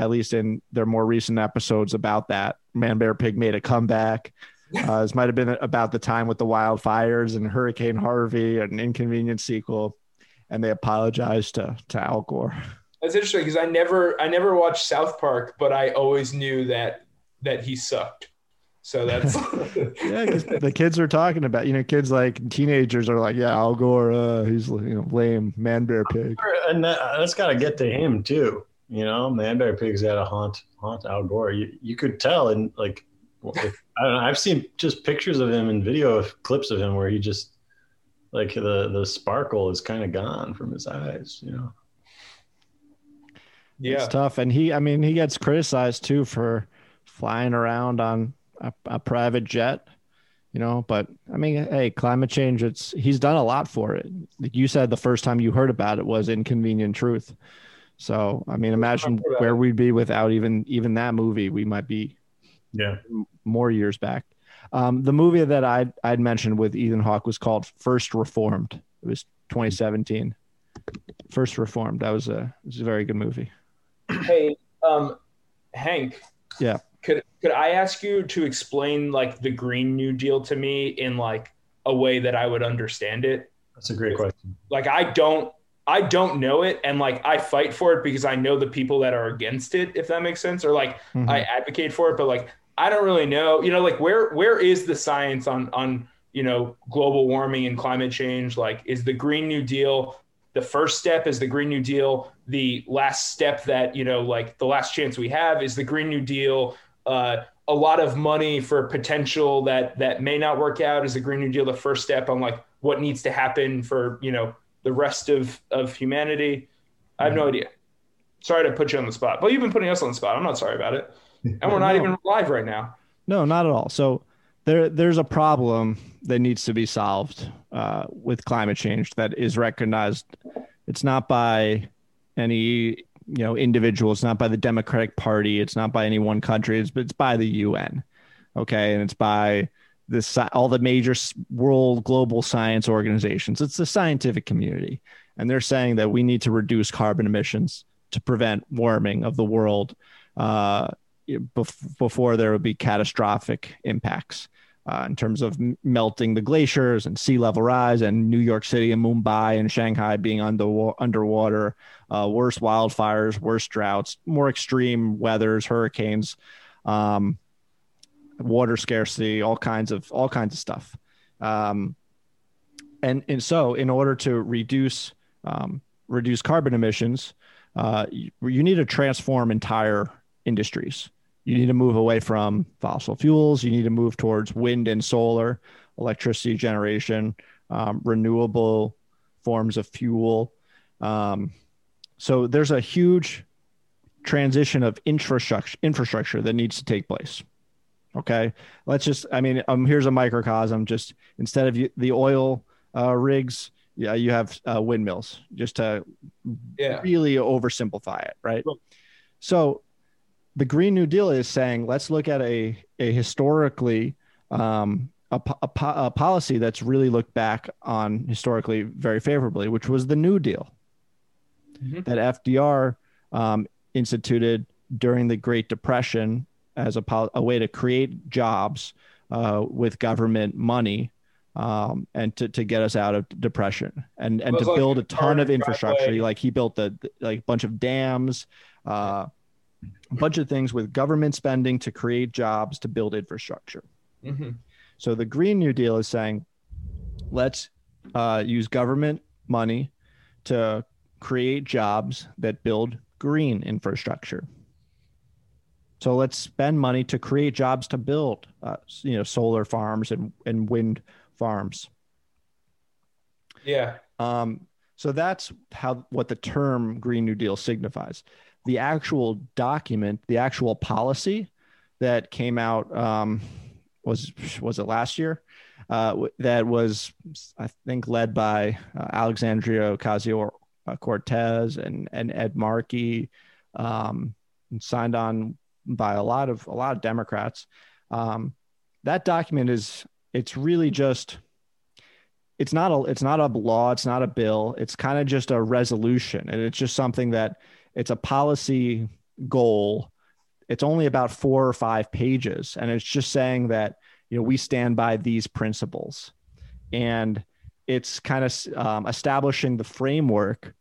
at least in their more recent episodes about that, Man Bear Pig made a comeback. Uh, this might have been about the time with the wildfires and Hurricane Harvey, an inconvenient sequel, and they apologized to to Al Gore. That's interesting because I never I never watched South Park, but I always knew that that he sucked. So that's yeah, because the kids are talking about you know kids like teenagers are like yeah Al Gore uh, he's you know lame man bear pig and that, has got to get to him too you know man bear pig's got to haunt haunt Al Gore you you could tell and like if, I don't know I've seen just pictures of him and video of clips of him where he just like the the sparkle is kind of gone from his eyes you know yeah. It's tough. And he, I mean, he gets criticized too for flying around on a, a private jet, you know, but I mean, hey, climate change, it's, he's done a lot for it. Like you said, the first time you heard about it was inconvenient truth. So, I mean, imagine where we'd be without even, even that movie. We might be yeah more years back. Um, the movie that I'd, I'd mentioned with Ethan Hawke was called First Reformed. It was 2017. First Reformed. That was a, was a very good movie hey, um, Hank. Yeah. Could could I ask you to explain like the Green New Deal to me in like a way that I would understand it? That's a great question. Like I don't I don't know it and like I fight for it because I know the people that are against it, if that makes sense. Or like mm-hmm. I advocate for it, but like I don't really know, you know, like where where is the science on on you know global warming and climate change? Like is the Green New Deal the first step is the Green New Deal. The last step that, you know, like the last chance we have is the Green New Deal. Uh, a lot of money for potential that that may not work out is the Green New Deal the first step on like what needs to happen for, you know, the rest of, of humanity. I have no idea. Sorry to put you on the spot. but you've been putting us on the spot. I'm not sorry about it. And we're not no. even live right now. No, not at all. So there there's a problem that needs to be solved uh, with climate change that is recognized. It's not by any you know individual. It's not by the Democratic Party. It's not by any one country. It's but it's by the UN. Okay, and it's by all the major world global science organizations. It's the scientific community, and they're saying that we need to reduce carbon emissions to prevent warming of the world. Uh, before there would be catastrophic impacts uh, in terms of melting the glaciers and sea level rise, and New York City and Mumbai and Shanghai being under, underwater, uh, worse wildfires, worse droughts, more extreme weathers, hurricanes, um, water scarcity, all kinds of all kinds of stuff. Um, and and so, in order to reduce um, reduce carbon emissions, uh, you, you need to transform entire industries you need to move away from fossil fuels. You need to move towards wind and solar, electricity generation, um, renewable forms of fuel. Um, so there's a huge transition of infrastructure infrastructure that needs to take place. Okay, let's just. I mean, um, here's a microcosm. Just instead of the oil uh, rigs, yeah, you have uh, windmills. Just to yeah. really oversimplify it, right? So the Green New Deal is saying let's look at a a historically um, a, a, a, policy that's really looked back on historically very favorably, which was the New Deal mm-hmm. that FDR um, instituted during the Great Depression as a, a way to create jobs uh, with government money um, and to, to get us out of depression and, and to like build a ton of infrastructure. Driveway. Like he built a like bunch of dams, uh, a bunch of things with government spending to create jobs to build infrastructure. Mm-hmm. So the Green New Deal is saying, let's uh, use government money to create jobs that build green infrastructure. So let's spend money to create jobs to build, uh, you know, solar farms and, and wind farms. Yeah. Um, so that's how what the term Green New Deal signifies. The actual document, the actual policy that came out um, was was it last year? Uh, that was I think led by uh, Alexandria Ocasio Cortez and and Ed Markey, um, signed on by a lot of a lot of Democrats. Um, that document is it's really just it's not a it's not a law it's not a bill it's kind of just a resolution and it's just something that it's a policy goal it's only about four or five pages and it's just saying that you know we stand by these principles and it's kind of um, establishing the framework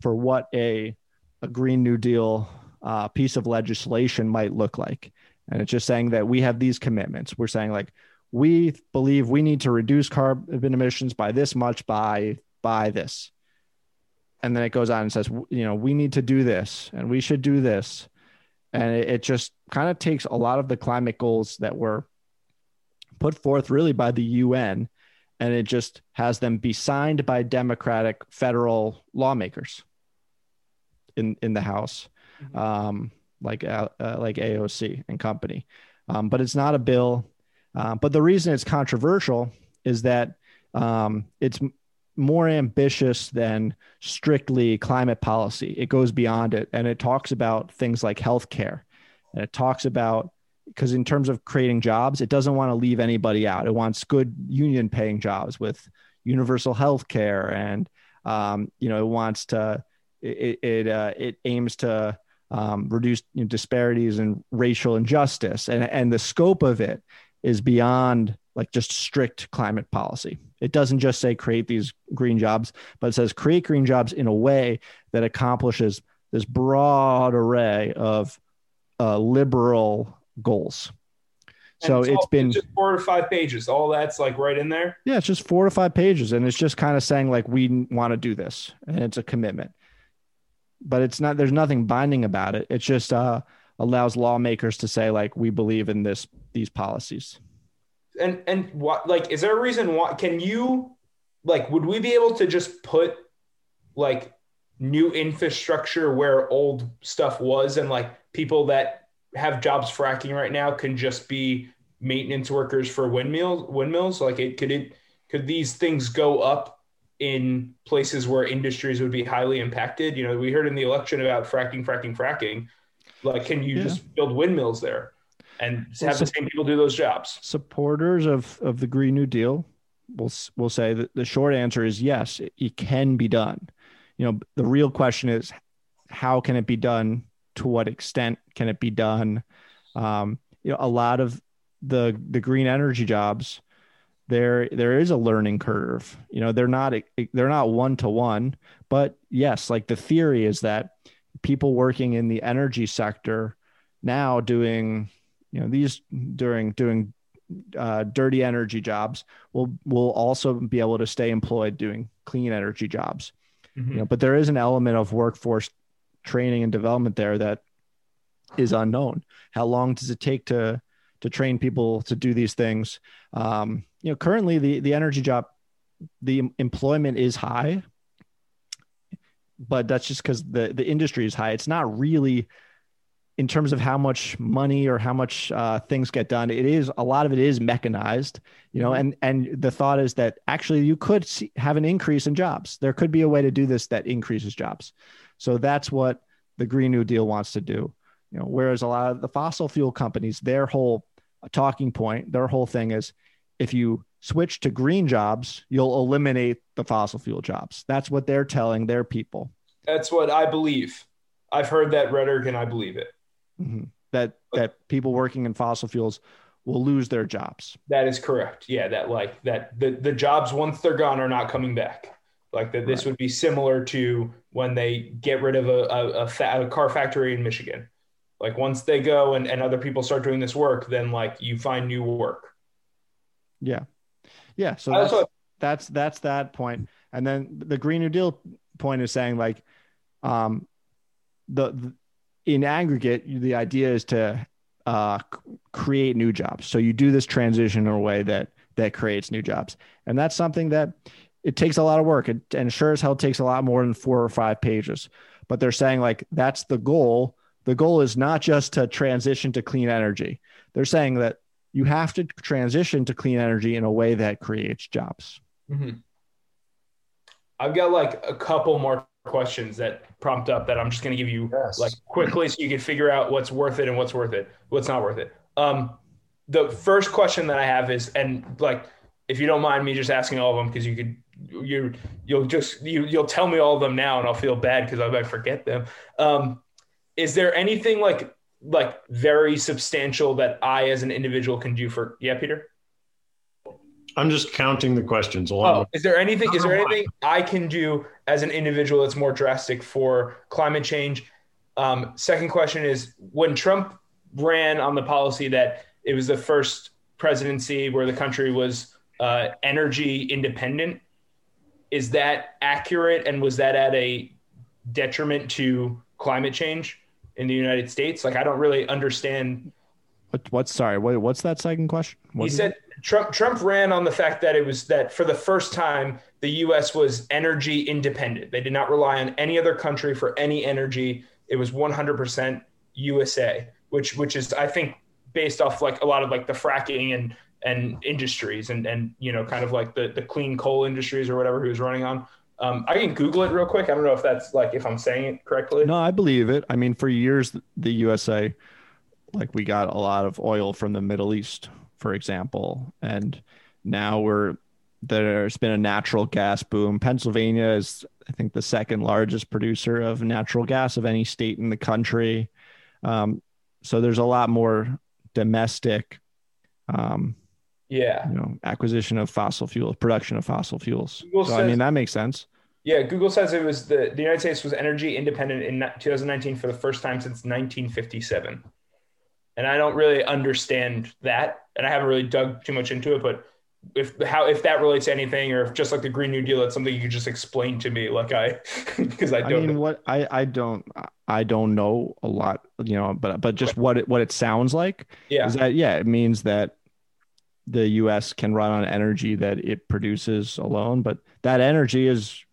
for what a a green new deal uh, piece of legislation might look like. And it's just saying that we have these commitments. We're saying like we believe we need to reduce carbon emissions by this much by by this. And then it goes on and says you know we need to do this and we should do this. And it, it just kind of takes a lot of the climate goals that were put forth really by the UN and it just has them be signed by democratic federal lawmakers in in the house mm-hmm. um, like uh, uh, like AOC and company um, but it's not a bill uh, but the reason it's controversial is that um, it's more ambitious than strictly climate policy. It goes beyond it and it talks about things like healthcare. And it talks about because in terms of creating jobs, it doesn't want to leave anybody out. It wants good union paying jobs with universal health care and um, you know it wants to it it, uh, it aims to um, reduce you know, disparities and racial injustice and and the scope of it is beyond like just strict climate policy. It doesn't just say create these green jobs, but it says create green jobs in a way that accomplishes this broad array of uh, liberal goals. And so it's, it's all, been just four to five pages. All that's like right in there. Yeah, it's just four to five pages, and it's just kind of saying like we want to do this, and it's a commitment. But it's not. There's nothing binding about it. it just uh, allows lawmakers to say like we believe in this these policies and and what like is there a reason why can you like would we be able to just put like new infrastructure where old stuff was and like people that have jobs fracking right now can just be maintenance workers for windmills windmills like it could it could these things go up in places where industries would be highly impacted you know we heard in the election about fracking fracking fracking like, can you yeah. just build windmills there and well, have the same people do those jobs? Supporters of of the Green New Deal will will say that the short answer is yes, it, it can be done. You know, the real question is how can it be done? To what extent can it be done? Um, you know, a lot of the the green energy jobs there there is a learning curve. You know they're not they're not one to one but yes like the theory is that people working in the energy sector now doing you know these during doing uh, dirty energy jobs will will also be able to stay employed doing clean energy jobs. Mm-hmm. you know but there is an element of workforce training and development there that is unknown. How long does it take to to train people to do these things um, you know currently the the energy job the employment is high but that's just because the the industry is high. It's not really in terms of how much money or how much uh, things get done. It is a lot of it is mechanized, you know, and and the thought is that actually you could see, have an increase in jobs. There could be a way to do this that increases jobs. So that's what the Green New Deal wants to do. You know, whereas a lot of the fossil fuel companies, their whole talking point, their whole thing is if you switch to green jobs, you'll eliminate the fossil fuel jobs. That's what they're telling their people. That's what I believe. I've heard that rhetoric and I believe it. Mm-hmm. That that people working in fossil fuels will lose their jobs. That is correct. Yeah, that like that the the jobs once they're gone are not coming back. Like that, this right. would be similar to when they get rid of a a, a, fa- a car factory in Michigan. Like once they go and, and other people start doing this work, then like you find new work. Yeah. Yeah. So that's, that's, that's that. And then the Green New Deal point is saying like, um, the, the in aggregate, the idea is to uh, create new jobs. So you do this transition in a way that that creates new jobs, and that's something that it takes a lot of work. It, and sure as hell takes a lot more than four or five pages. But they're saying like that's the goal. The goal is not just to transition to clean energy. They're saying that you have to transition to clean energy in a way that creates jobs. Mm-hmm. I've got like a couple more questions that prompt up that I'm just going to give you yes. like quickly so you can figure out what's worth it and what's worth it, what's not worth it. Um, the first question that I have is, and like, if you don't mind me just asking all of them, because you could, you, you'll just, you, you'll tell me all of them now and I'll feel bad because I might forget them. Um, is there anything like, like very substantial that I, as an individual can do for, yeah, Peter? I'm just counting the questions. Oh, is there anything? Is there anything I can do as an individual that's more drastic for climate change? Um, second question is: When Trump ran on the policy that it was the first presidency where the country was uh, energy independent, is that accurate? And was that at a detriment to climate change in the United States? Like, I don't really understand. What, what's sorry? What, what's that second question? What he said Trump Trump ran on the fact that it was that for the first time the U.S. was energy independent. They did not rely on any other country for any energy. It was 100% USA, which which is I think based off like a lot of like the fracking and and industries and and you know kind of like the the clean coal industries or whatever he was running on. Um, I can Google it real quick. I don't know if that's like if I'm saying it correctly. No, I believe it. I mean, for years the USA, like we got a lot of oil from the Middle East for example. And now we're there's been a natural gas boom. Pennsylvania is, I think, the second largest producer of natural gas of any state in the country. Um, so there's a lot more domestic, um, yeah, you know, acquisition of fossil fuels, production of fossil fuels. Google so says, I mean, that makes sense. Yeah, Google says it was the the United States was energy independent in 2019 for the first time since 1957 and I don't really understand that, and I haven't really dug too much into it. But if how if that relates to anything, or if just like the Green New Deal, it's something you could just explain to me, like I because I don't. I mean, know. what I I don't I don't know a lot, you know, but but just what it what it sounds like yeah. is that yeah, it means that the U.S. can run on energy that it produces alone, but that energy is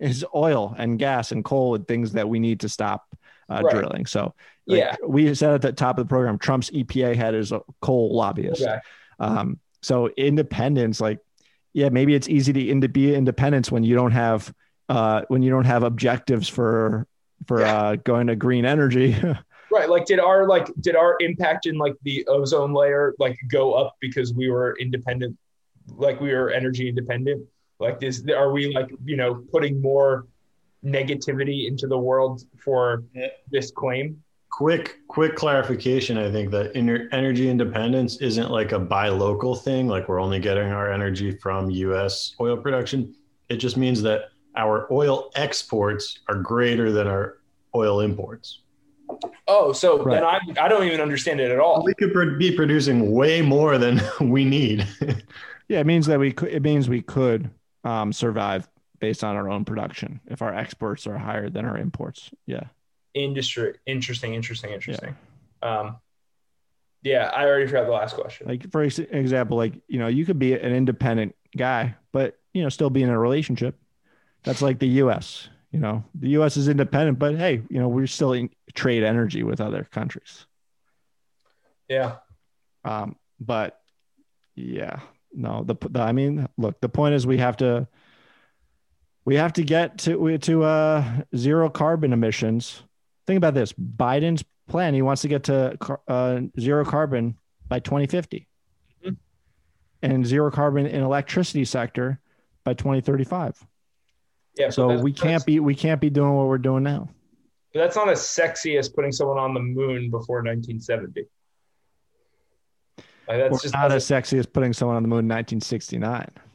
is oil and gas and coal and things that we need to stop uh, right. drilling. So like, yeah, we said at the top of the program, Trump's EPA head is a coal lobbyist. Okay. Um, so independence, like, yeah, maybe it's easy to be independence when you don't have uh, when you don't have objectives for for yeah. uh, going to green energy. right. Like, did our like did our impact in like the ozone layer like go up because we were independent, like we were energy independent? Like, this are we like you know putting more negativity into the world for this claim? Quick, quick clarification. I think that energy independence isn't like a buy local thing, like we're only getting our energy from US oil production. It just means that our oil exports are greater than our oil imports. Oh, so right. then I, I don't even understand it at all. We could be producing way more than we need. yeah, it means that we could, it means we could um, survive based on our own production if our exports are higher than our imports. Yeah. Industry. Interesting, interesting, interesting. Yeah. Um, yeah, I already forgot the last question. Like for example, like you know, you could be an independent guy, but you know, still be in a relationship. That's like the U.S. You know, the U.S. is independent, but hey, you know, we're still in trade energy with other countries. Yeah. Um, but yeah, no, the, the I mean, look, the point is we have to we have to get to to uh, zero carbon emissions. Think about this: Biden's plan. He wants to get to uh, zero carbon by 2050, mm-hmm. and zero carbon in electricity sector by 2035. Yeah. So we can't be we can't be doing what we're doing now. But that's not as sexy as putting someone on the moon before 1970. Like that's just not as sexy as putting someone on the moon in 1969.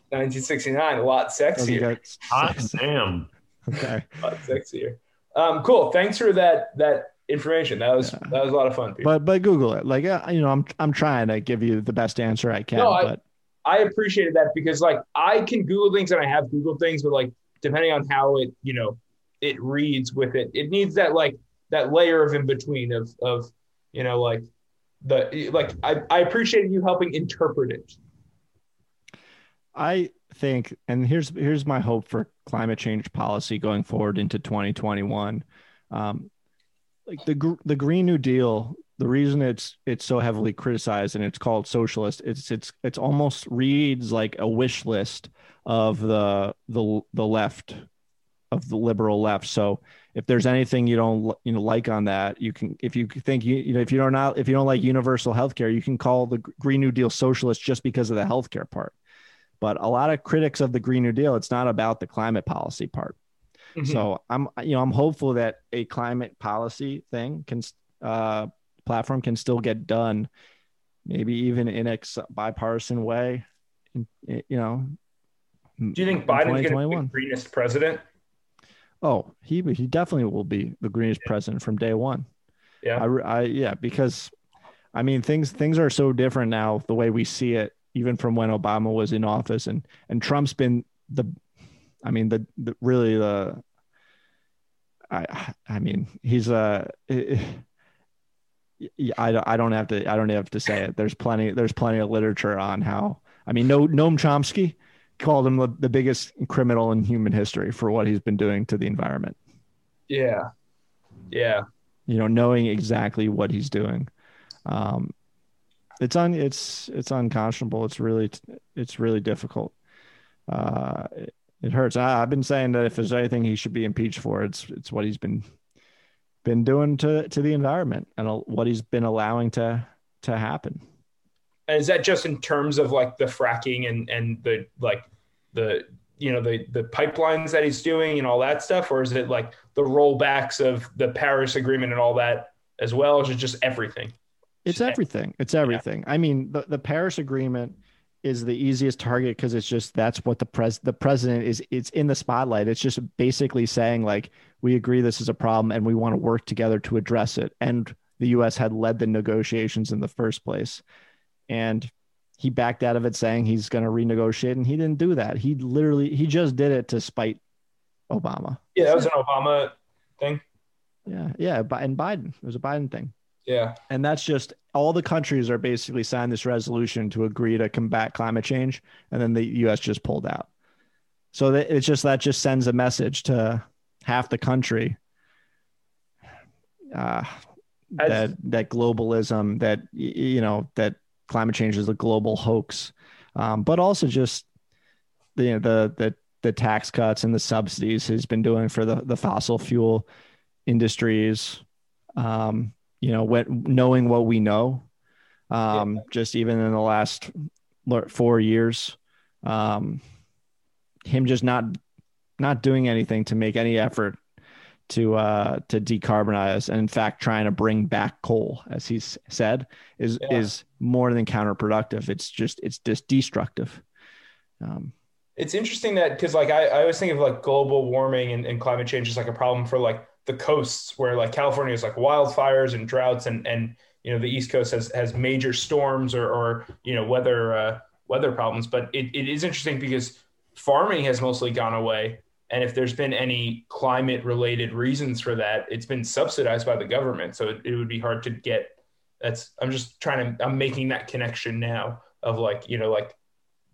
1969, a lot sexier. Hot damn. Okay. a lot sexier. Um, cool. Thanks for that that information. That was yeah. that was a lot of fun. Peter. But but Google it. Like you know, I'm I'm trying to give you the best answer I can. No, but I, I appreciated that because like I can Google things and I have Google things, but like depending on how it you know it reads with it. It needs that like that layer of in between of of you know like the like I, I appreciate you helping interpret it. I think, and here's here's my hope for climate change policy going forward into 2021. Um, like the the Green New Deal, the reason it's it's so heavily criticized and it's called socialist, it's it's it's almost reads like a wish list of the the the left of the liberal left. So if there's anything you don't you know like on that, you can if you think you you know if you don't not if you don't like universal health care, you can call the Green New Deal socialist just because of the healthcare part. But a lot of critics of the Green New Deal, it's not about the climate policy part. Mm-hmm. So I'm you know I'm hopeful that a climate policy thing can uh, platform can still get done, maybe even in a bipartisan way. You know. Do you think Biden's going to be the greenest president? Oh, he he definitely will be the greenest yeah. president from day one. Yeah, I, I yeah because I mean things things are so different now the way we see it even from when Obama was in office and and Trump's been the I mean the, the really the I I mean he's a I, don't, I don't have to I don't have to say it there's plenty there's plenty of literature on how I mean no Noam Chomsky called him the, biggest criminal in human history for what he's been doing to the environment. Yeah. Yeah. You know, knowing exactly what he's doing. Um, it's un it's it's unconscionable. It's really it's really difficult. Uh, it, it hurts. I, have been saying that if there's anything he should be impeached for, it's it's what he's been been doing to to the environment and what he's been allowing to to happen. And is that just in terms of like the fracking and and the like the you know the the pipelines that he's doing and all that stuff, or is it like the rollbacks of the Paris Agreement and all that as well, or is it just everything? It's everything. It's everything. Yeah. I mean, the, the Paris Agreement is the easiest target because it's just that's what the pres the president is. It's in the spotlight. It's just basically saying like we agree this is a problem and we want to work together to address it. And the U.S. had led the negotiations in the first place, and he backed out of it saying he's going to renegotiate and he didn't do that. He literally he just did it to spite obama. Yeah that was an obama thing. Yeah yeah and biden. It was a biden thing. Yeah. And that's just all the countries are basically signed this resolution to agree to combat climate change and then the us just pulled out. So it's just that just sends a message to half the country uh, that that globalism that you know that climate change is a global hoax, um, but also just the, you know, the the the tax cuts and the subsidies he's been doing for the the fossil fuel industries. Um, you know, when, knowing what we know, um, yeah. just even in the last four years, um, him just not not doing anything to make any effort to uh, to decarbonize, and in fact, trying to bring back coal, as he's said, is yeah. is more than counterproductive. It's just it's just destructive. Um, it's interesting that because like I, I always think of like global warming and, and climate change is like a problem for like the coasts where like California is like wildfires and droughts and and you know the East Coast has has major storms or or you know weather uh, weather problems. But it, it is interesting because farming has mostly gone away and if there's been any climate related reasons for that, it's been subsidized by the government. So it, it would be hard to get. That's I'm just trying to I'm making that connection now of like you know like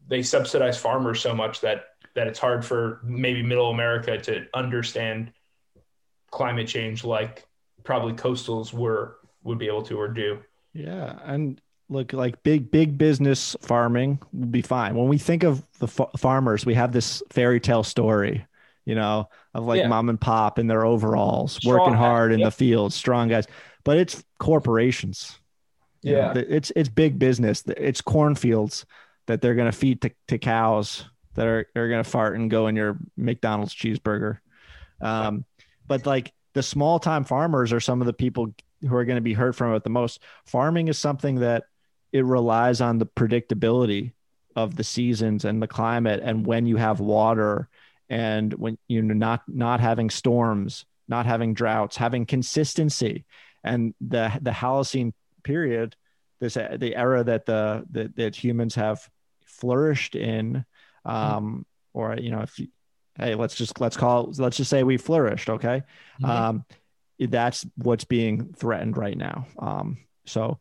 they subsidize farmers so much that that it's hard for maybe middle America to understand climate change like probably coastals were would be able to or do. Yeah, and look like big big business farming will be fine. When we think of the f- farmers, we have this fairy tale story you know, of like yeah. mom and pop in their overalls, strong working hard in the fields, strong guys. But it's corporations. Yeah, know, it's it's big business. It's cornfields that they're going to feed to, to cows that are are going to fart and go in your McDonald's cheeseburger. Um, but like the small time farmers are some of the people who are going to be hurt from it the most. Farming is something that it relies on the predictability of the seasons and the climate and when you have water and when you know not not having storms not having droughts having consistency and the the holocene period this the era that the, the that humans have flourished in um or you know if you, hey, let's just let's call let's just say we flourished. Okay, Mhm. um, that's what's being threatened right now. Um, so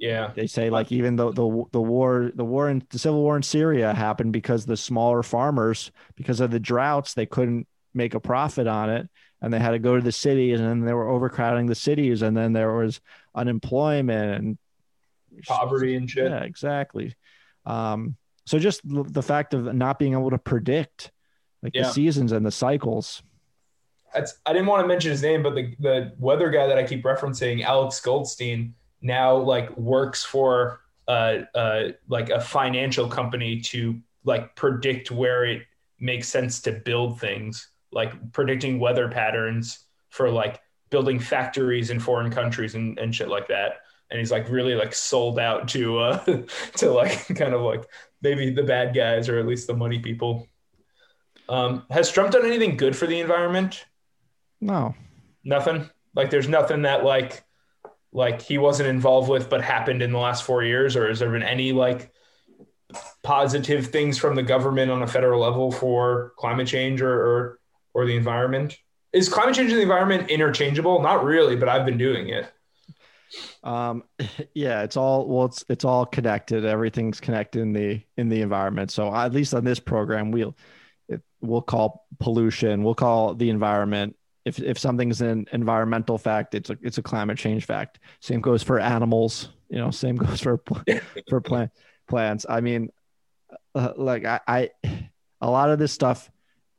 Yeah. they say like even though the the war the war in the civil war in Syria happened because the smaller farmers because of the droughts they couldn't make a profit on it and they had to go to the cities and then they were overcrowding the cities and then there was unemployment and Poverty and shit. yeah exactly um so just the fact of not being able to predict like Yeah. the seasons and the cycles That's, I didn't want to mention his name, but the, the weather guy that I keep referencing, Alex Goldstein, now like works for uh, uh, like a financial company to like predict where it makes sense to build things, like predicting weather patterns for like building factories in foreign countries and, and shit like that. And he's like really like sold out to uh to like kind of like maybe the bad guys or at least the money people. Um, has Trump done anything good for the environment? no Nothing. Like there's nothing that like like he wasn't involved with but happened in the last four years, or has there been any like positive things from the government on a federal level for climate change or or, or the environment? Is climate change and the environment interchangeable? Not really, but I've been doing it. Um, yeah, it's all well, it's it's all connected. Everything's connected in the in the environment. So at least on this program, we'll it, we'll call pollution, we'll call the environment. If if something's an environmental fact, it's a it's a climate change fact. Same goes for animals. You know, same goes for for plant plants. I mean, uh, like I, I a lot of this stuff,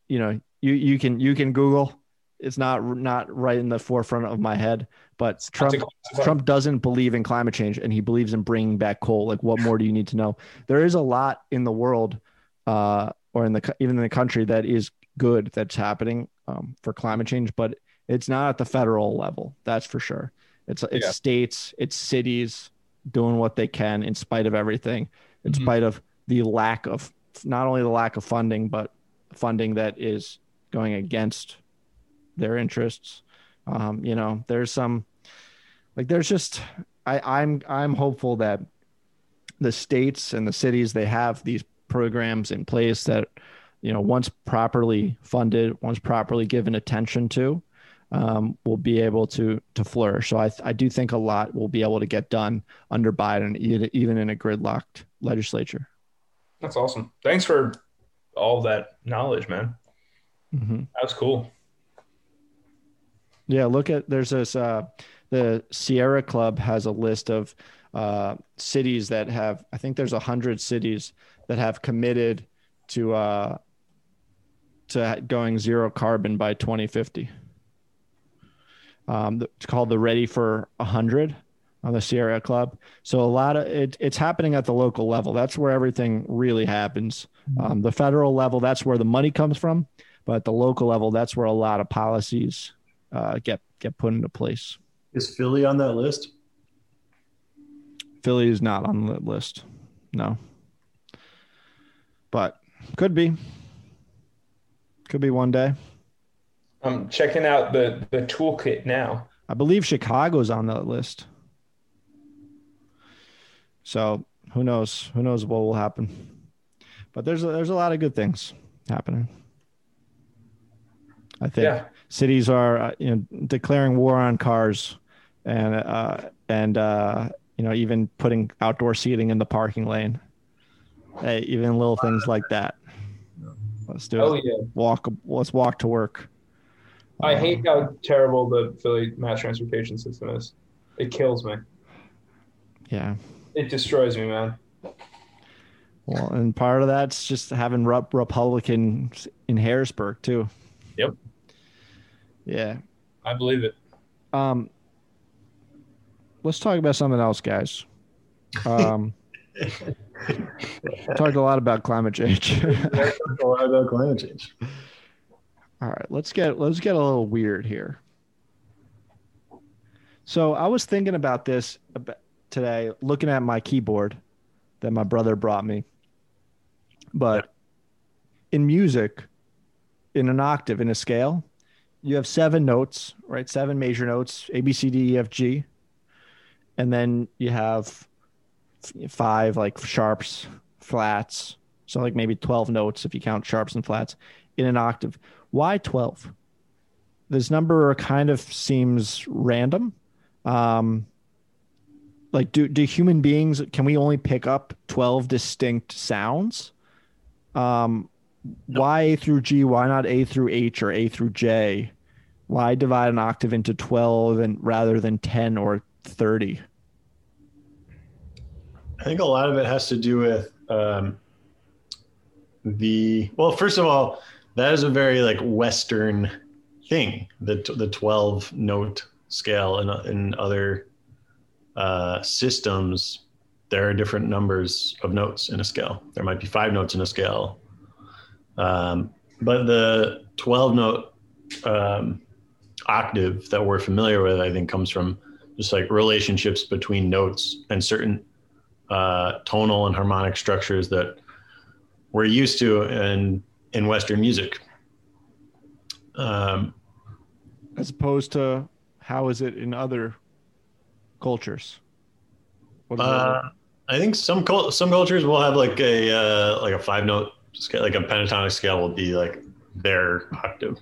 you know, you you can you can Google. It's not not right in the forefront of my head, but Trump Trump doesn't believe in climate change and he believes in bringing back coal. Like, what more do you need to know? There is a lot in the world, uh, or in the even in the country that is good that's happening um, for climate change, but it's not at the federal level. That's for sure. It's it's Yeah. states, it's cities doing what they can in spite of everything, in Mhm. spite of the lack of not only the lack of funding, but funding that is going against their interests. Um, you know, there's some like there's just I, I'm I'm hopeful that the states and the cities they have these programs in place that you know once properly funded, once properly given attention to, um, will be able to to flourish. So I I do think a lot will be able to get done under Biden, even even in a gridlocked legislature. That's awesome. Thanks for all that knowledge, man. Mm-hmm. That was cool. Yeah, look at there's this uh the Sierra Club has a list of uh cities that have I think there's a hundred cities that have committed to uh to going zero carbon by 2050. Um, it's called the Ready for a Hundred on the Sierra Club. So a lot of it, it's happening at the local level. That's where everything really happens. Um, the federal level, that's where the money comes from, but at the local level, that's where a lot of policies uh, get get put into place. Is Philly on that list? Philly is not on the list, no, but could be. Could be one day. I'm checking out the the toolkit now. I believe Chicago's on that list. So who knows? Who knows what will happen? But there's a, there's a lot of good things happening. I think Yeah. cities are uh, you know declaring war on cars, and uh, and uh, you know even putting outdoor seating in the parking lane. Hey, even little things like that. Let's do it. Oh yeah. Walk. Let's walk to work. I Um, hate how terrible the Philly mass transportation system is. It kills me. Yeah. It destroys me, man. Well, and part of that's just having Rep- Republicans in Harrisburg too. Yep. Yeah. I believe it. Um. Let's talk about something else, guys. Um. talked a lot about climate change. Talked a lot about climate change. All right, let's get let's get a little weird here. So I was thinking about this today, looking at my keyboard that my brother brought me. But in music, in an octave, in a scale, you have seven notes, right? Seven major notes: A, B, C, D, E, F, G, and then you have five like sharps, flats. So like maybe twelve notes if you count sharps and flats in an octave. Why 12? This number kind of seems random. Um, like do do human beings can we only pick up 12 distinct sounds? Um why A through G, why not A through H or A through J? Why divide an octave into 12 and rather than 10 or 30? I think a lot of it has to do with um, the well. First of all, that is a very like Western thing. The the twelve note scale in in other uh, systems, there are different numbers of notes in a scale. There might be five notes in a scale, um, but the twelve note um, octave that we're familiar with, I think, comes from just like relationships between notes and certain uh, tonal and harmonic structures that we're used to in in Western music. Um, As opposed to how is it in other cultures? Uh, I think some cul- some cultures will have like a uh, like a five note scale, like a pentatonic scale will be like their octave.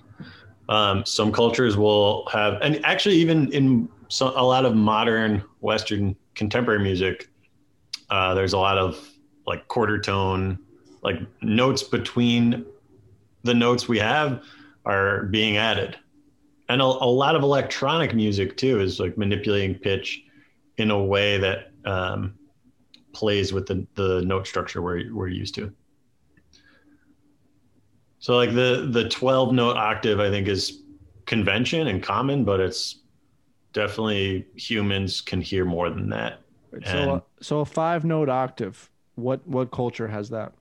Um, some cultures will have, and actually even in some, a lot of modern Western contemporary music, uh, there's a lot of like quarter tone, like notes between the notes we have are being added. And a, a lot of electronic music too is like manipulating pitch in a way that um, plays with the, the note structure we're, we're used to. So like the the 12 note octave I think is convention and common, but it's definitely humans can hear more than that. So, uh, so a five note octave. What what culture has that?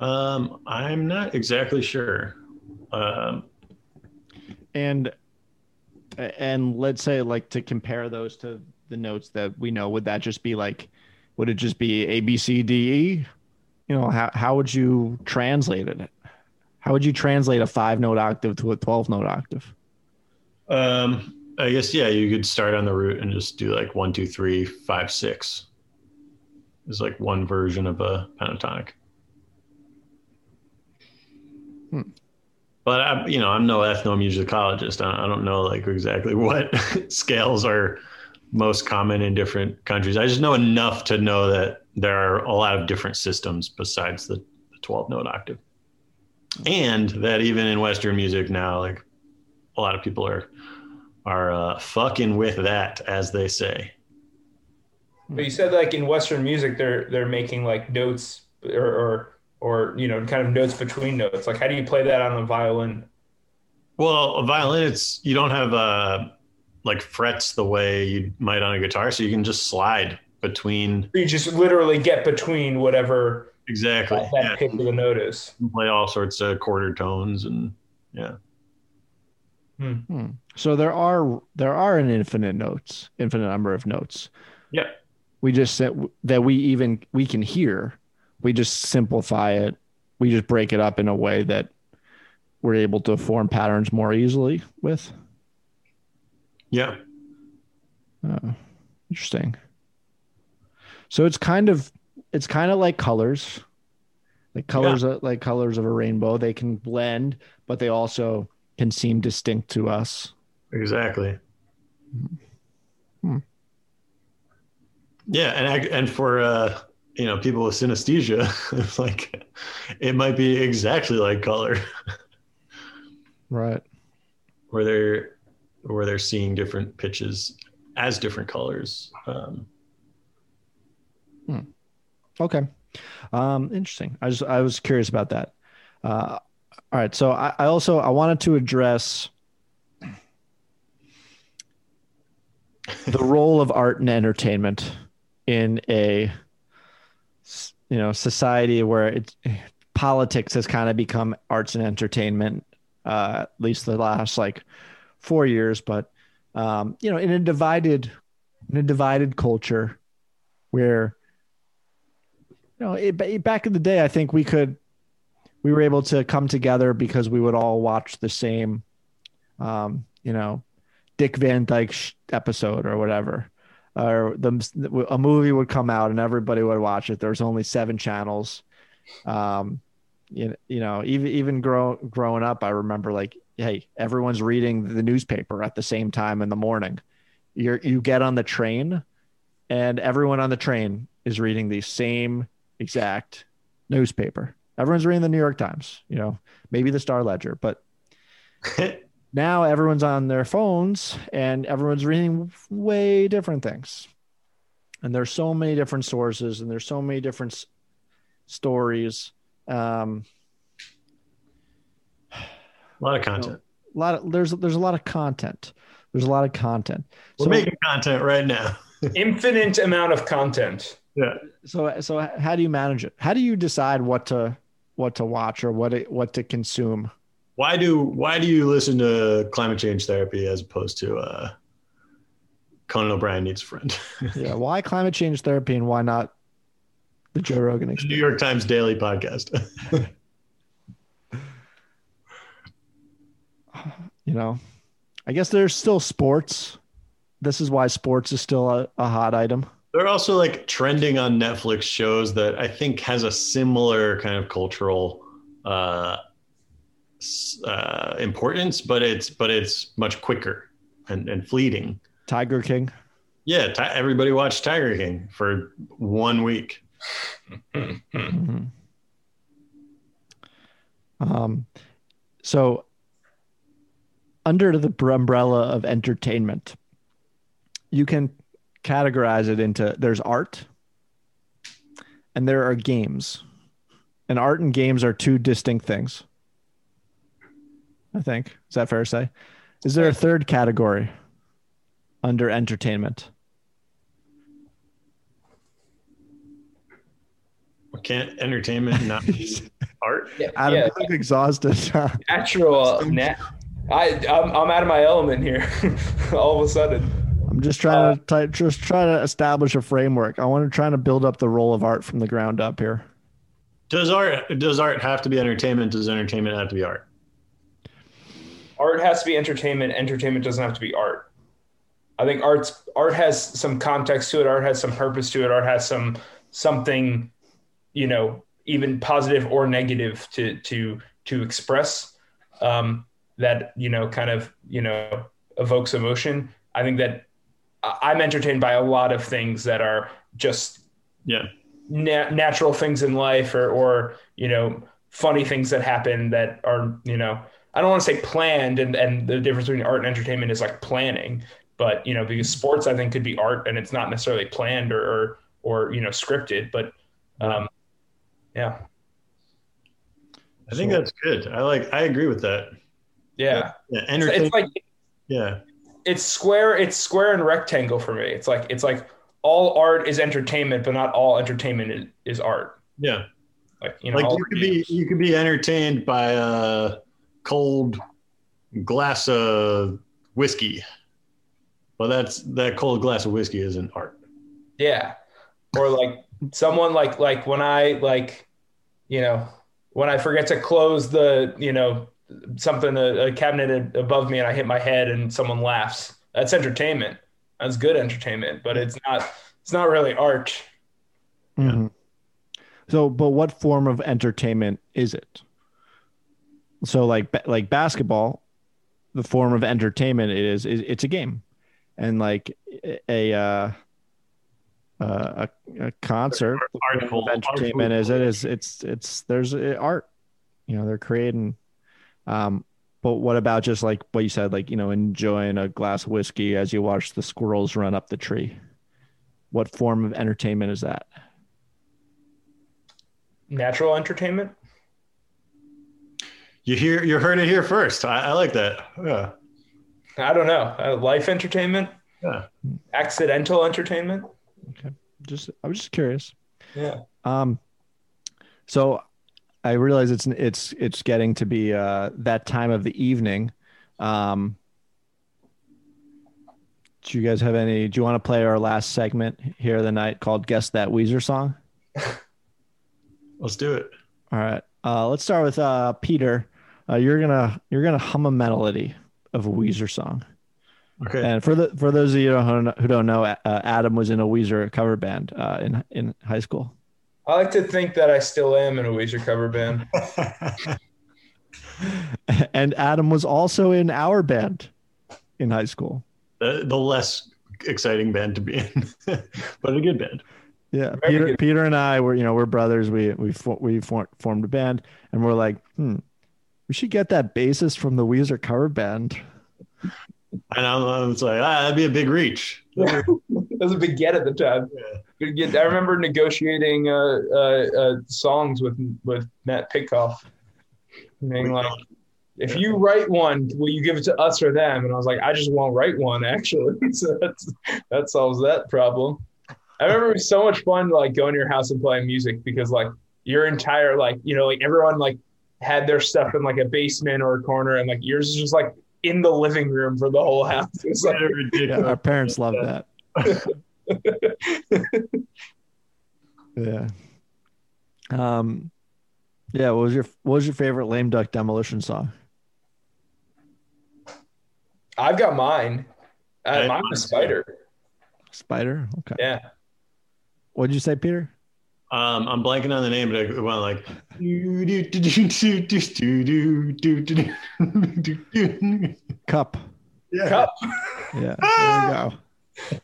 Um, I'm not exactly sure. Um, and and let's say like to compare those to the notes that we know, would that just be like, would it just be A B C D E? You know, how how would you translate it? How would you translate a five note octave to a twelve note octave? Um, I guess yeah, you could start on the root and just do like one, two, three, five, six. Is like one version of a pentatonic. Hmm. But I, you know, I'm no ethnomusicologist. I, I don't know like exactly what scales are most common in different countries. I just know enough to know that there are a lot of different systems besides the, the 12 note octave, and that even in Western music now, like a lot of people are are uh, fucking with that, as they say. But you said like in Western music, they're they're making like notes or or, or you know kind of notes between notes. Like how do you play that on a violin? Well, a violin, it's you don't have uh like frets the way you might on a guitar, so you can just slide between. You just literally get between whatever exactly that, yeah. the note is. You play all sorts of quarter tones and yeah. Hmm. Hmm. So there are there are an infinite notes, infinite number of notes. Yeah. We just said that we even we can hear. We just simplify it. We just break it up in a way that we're able to form patterns more easily with. Yeah. Oh, interesting. So it's kind of it's kind of like colors, like colors yeah. like colors of a rainbow. They can blend, but they also can seem distinct to us. Exactly. Hmm. Yeah, and and for uh, you know people with synesthesia, it's like it might be exactly like color. right. Where they're where they're seeing different pitches as different colors. Um, hmm. Okay. Um, interesting. I just I was curious about that. Uh, all right. So I, I also I wanted to address the role of art and entertainment in a you know society where it's politics has kind of become arts and entertainment uh, at least the last like four years but um, you know in a divided in a divided culture where you know it, back in the day i think we could we were able to come together because we would all watch the same, um, you know, Dick Van Dyke episode or whatever. Or the a movie would come out and everybody would watch it. There's only seven channels. Um, you, you know, even even grow, growing up, I remember like, hey, everyone's reading the newspaper at the same time in the morning. You're you get on the train, and everyone on the train is reading the same exact newspaper. Everyone's reading the New York Times, you know, maybe the Star Ledger, but now everyone's on their phones and everyone's reading way different things. And there's so many different sources and there's so many different s- stories. Um, a lot of content. a lot of there's there's a lot of content. There's a lot of content. We're So- making content right now. Infinite amount of content. Yeah. so so how do you manage it? How do you decide what to what to watch or what to, what to consume? Why do why do you listen to climate change therapy as opposed to uh, Conan O'Brien needs a friend? Yeah, why climate change therapy and why not the Joe Rogan the New? York Times Daily podcast. You know, I guess there's still sports. This is why sports is still a, a hot item. They're also like trending on Netflix shows that I think has a similar kind of cultural uh, uh, importance, but it's but it's much quicker and, and fleeting. Tiger King. Yeah, ti everybody watched Tiger King for one week. Mhm. Um, so under the umbrella of entertainment, you can categorize it into there's art and there are games. And art and games are two distinct things. I think. Is that fair to say? Is there a third category under entertainment? Can't entertainment not be art? Yeah, Adam, yeah. you look exhausted. natural. Nat- I I'm, I'm out of my element here. All of a sudden, I'm just trying to ty- just try to establish a framework. I want to try to build up the role of art from the ground up here. Does art does art have to be entertainment? Does entertainment have to be art? art has to be entertainment. Entertainment doesn't have to be art. I think art's art has some context to it. Art has some purpose to it. Art has some something, you know, even positive or negative to to to express. Um, that you know, kind of you know, evokes emotion. I think that I- I'm entertained by a lot of things that are just Yeah. na- natural things in life or or you know funny things that happen that are you know I don't want to say planned and and the difference between art and entertainment is like planning but you know because sports I think could be art and it's not necessarily planned or or, or you know scripted but um yeah I think So- that's good. I like. I agree with that. yeah Yeah, entertainment. it's like yeah, it's square it's square and rectangle for me it's like it's like all art is entertainment but not all entertainment is, is art yeah. like you know Like you the could be you could be entertained by a cold glass of whiskey. Well, that's that cold glass of whiskey isn't art. Yeah. Or like someone like like when I like you know when I forget to close the you know something a, a cabinet above me and I hit my head and someone laughs. That's entertainment. That's good entertainment, but it's not it's not really art. Mhm. So, but what form of entertainment is it? So, like like basketball, the form of entertainment it is, is it's a game, and like a uh, uh, a, a concert the form of Artful- entertainment artful is it is it's it's there's uh, art, you know they're creating. Um, but what about just like what you said, like you know enjoying a glass of whiskey as you watch the squirrels run up the tree? What form of entertainment is that? Natural entertainment? You hear you heard it here first. I, I like that. Yeah, I don't know. Uh, life entertainment? yeah. Accidental entertainment? Okay. Just I was just curious. Yeah. Um, so I realize it's it's it's getting to be uh that time of the evening. Um, do you guys have any? Do you want to play our last segment here of the night called "Guess That Weezer Song"? Let's do it. All right. Uh, let's start with uh Peter. Uh, you're gonna you're gonna hum a melody of a Weezer song. Okay. And for the for those of you who don't, who don't know, uh, Adam was in a Weezer cover band uh, in in high school. I like to think that I still am in a Weezer cover band. and Adam was also in our band in high school. the, the less exciting band to be in, but a good band. Yeah, Very Peter, good. Peter and I were, you know, we're brothers. We we fo- we for- formed a band, and we're like, hmm, we should get that bassist from the Weezer cover band. And I was like, ah, that'd be a big reach. that was a big get at the time. Big get. I remember negotiating uh, uh, uh, songs with with Matt Pitkoff, being like, "If you write one, will you give it to us or them?" And I was like, "I just won't write one, actually." so that's, that solves that problem. I remember it was so much fun, like going to your house and playing music because like your entire like you know like everyone like had their stuff in like a basement or a corner, and like yours is just like in the living room for the whole house. Like Yeah, our parents love that. Yeah. Um, yeah. What was your What was your favorite lame duck demolition song? I've got mine. Uh, I- mine was Spider. Spider. Okay. Yeah. What did you say, Peter? Um, I'm blanking on the name, but it went like. do, do, do, do, do, do, do, do, do, do. Cup. Yeah. Cup. Yeah. There we go.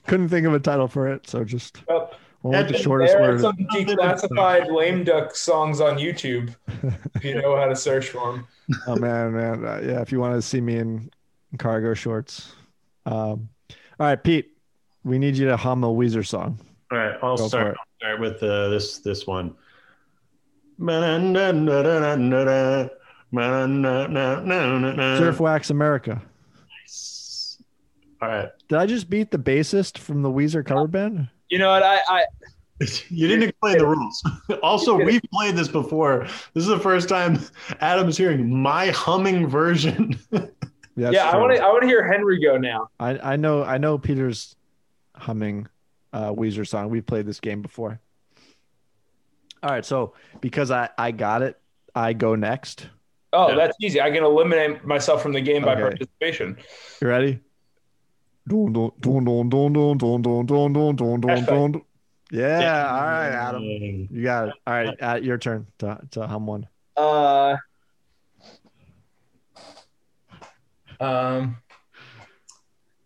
Couldn't think of a title for it, so just Cup. went with the There shortest There are word. some declassified lame duck songs on YouTube if you know how to search for them. Oh man, man. Uh, yeah, if you want to see me in cargo shorts. Um, all right, Pete. We need you to hum a Weezer song. All right, I'll Go start. I'll start with uh, this this one. Surf Wax America. Nice. All right. Did I just beat the bassist from the Weezer cover band? You know what? I, I You didn't explain the rules. Also, we've played this before. This is the first time Adam's hearing my humming version. That's yeah, I want to I want to hear Henry go now. I, I know I know Peter's humming uh, Weezer song. We've played this game before. All right, so because I I got it, I go next. Oh, Yeah. that's easy. I can eliminate myself from the game by participation. You ready? Dun, dun, dun, dun, dun, dun, dun, dun, dun, dun, dun, dun, dun. Yeah, all right, Adam. You got it. All right, uh, your turn to, to hum one. Uh, um,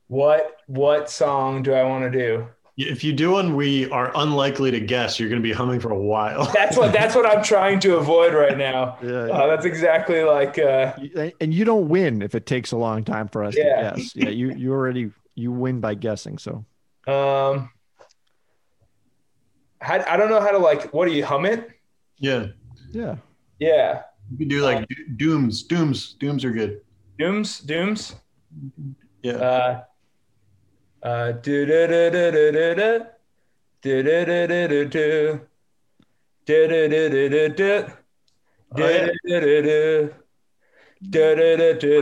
what what song do I want to do? If you do one we are unlikely to guess, you're going to be humming for a while. That's what that's what I'm trying to avoid right now. Yeah, Uh, that's exactly like uh, and you don't win if it takes a long time for us Yeah. to guess. Yeah, you you already you win by guessing. So um. I, I don't know how to like. What do you hum it? yeah. yeah, Yeah, You can do like do- dooms. Dooms. Dooms are good. dooms, dooms. Yeah. Uh, uh, do do do do do do do do do do do do do do do do do do do Oh, yeah. do do do do do do do do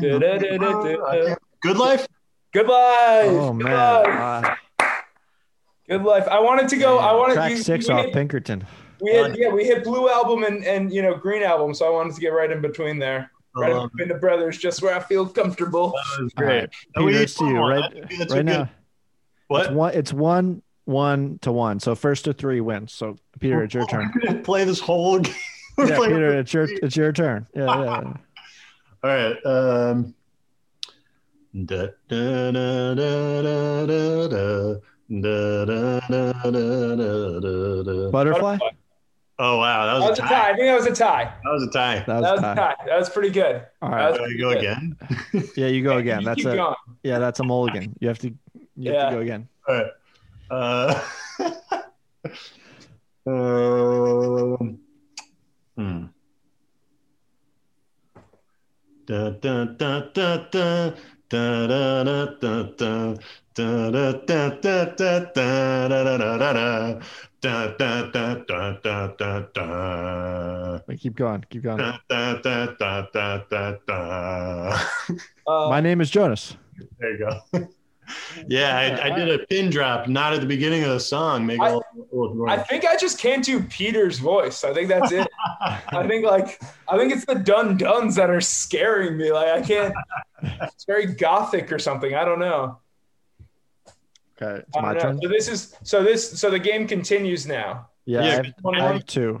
do do do do do. Good life? Good life. Oh Good man, life. uh, Good life. I wanted to go. I wanted track we, six we off hit, Pinkerton. we hit yeah we hit blue album and and you know green album, so I wanted to get right in between there, right in Um, between the brothers, just where I feel comfortable. that was great. right, And we Peter, need it's to you one right That's- that's a right good- now. It's What? one. It's one one to one. So first to three wins. So Peter, it's your turn. We're play this whole game. Yeah, Peter, it's your it's your turn. Yeah, yeah. yeah. All right. Um, da, da, da, da, da, da, da. Da, da, da, da, da, da, da. Butterfly. Oh wow, that That was, was a a tie. tie. I think that was a tie. That was a tie. That That was was tie. a tie. That was pretty good. All right, That was you go good. again. Yeah, you go again. You That's keep a going. yeah. That's a mulligan. You have to you have Yeah. to go again. All right. Uh, keep going. Keep going. Da, da, da, da, da, da, da. Uh, My name is Jonas. There you go. Yeah, I, I did a pin drop, not at the beginning of the song. Make it I- a little, a little. I think I just can't do Peter's voice. I think that's it. I think like I think it's the dun duns that are scaring me. Like I can't. It's very gothic or something. I don't know. Okay, it's my turn. So this is so this so the game continues now. Yeah, Yeah, I, have, one I have two.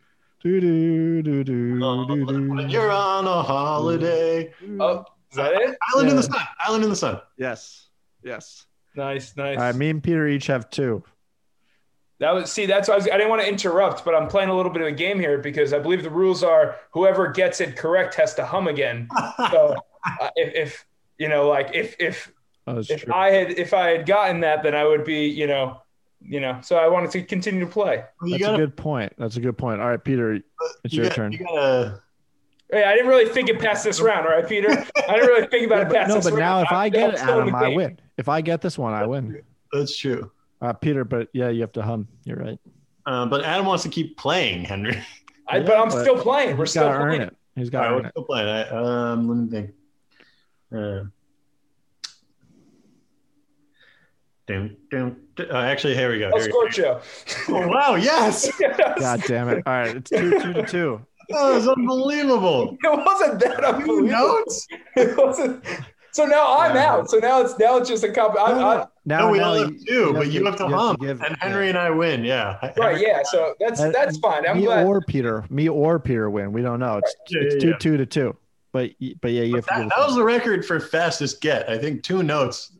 do do do do do do when you're on a holiday. Oh, is that it? Island in the sun. Island in the sun. Yes. Yes. Nice, nice. All right, me and Peter each have two. That was see. That's why I, was, I didn't want to interrupt, but I'm playing a little bit of a game here because I believe the rules are whoever gets it correct has to hum again. So uh, if, if you know, like if if if true. I had if I had gotten that, then I would be you know you know. So I wanted to continue to play. you That's a gotta, good point. That's a good point. All right, Peter, it's you your gotta- turn. You gotta, Hey, I didn't really think it past this round, all right, Peter? I didn't really think about Yeah, it but, past no, this but round. now if I'm- I get I'm it, still in Adam, the I win. If I get this one, I win. that's true. Uh, Peter, but yeah, you have to hum. You're right. Uh, but Adam wants to keep playing, Henry. I, Yeah, but I'm but still playing. We're He's still got to earn playing. it. He's All got right, to we're earn it. still playing. I, um, let me think. Uh, dun, dun, dun. Uh, actually, here we go. Here we go. Scorcho. Oh, wow, yes. God damn it! All right, it's two, two to two. That was unbelievable. It wasn't that Two unbelievable. notes? It wasn't. So now I'm Yeah. out. So now it's now it's just a couple. I, I, Now, No, we now all have two, but you have to hum. give- and Henry and I win. Yeah. right, Henry- yeah. So that's Uh, that's fine. I'm me glad. or Peter, me or Peter win. We don't know. It's Yeah, it's yeah, two yeah. two to two. But but yeah, you have. That, give that was the record for fastest get. I think two notes.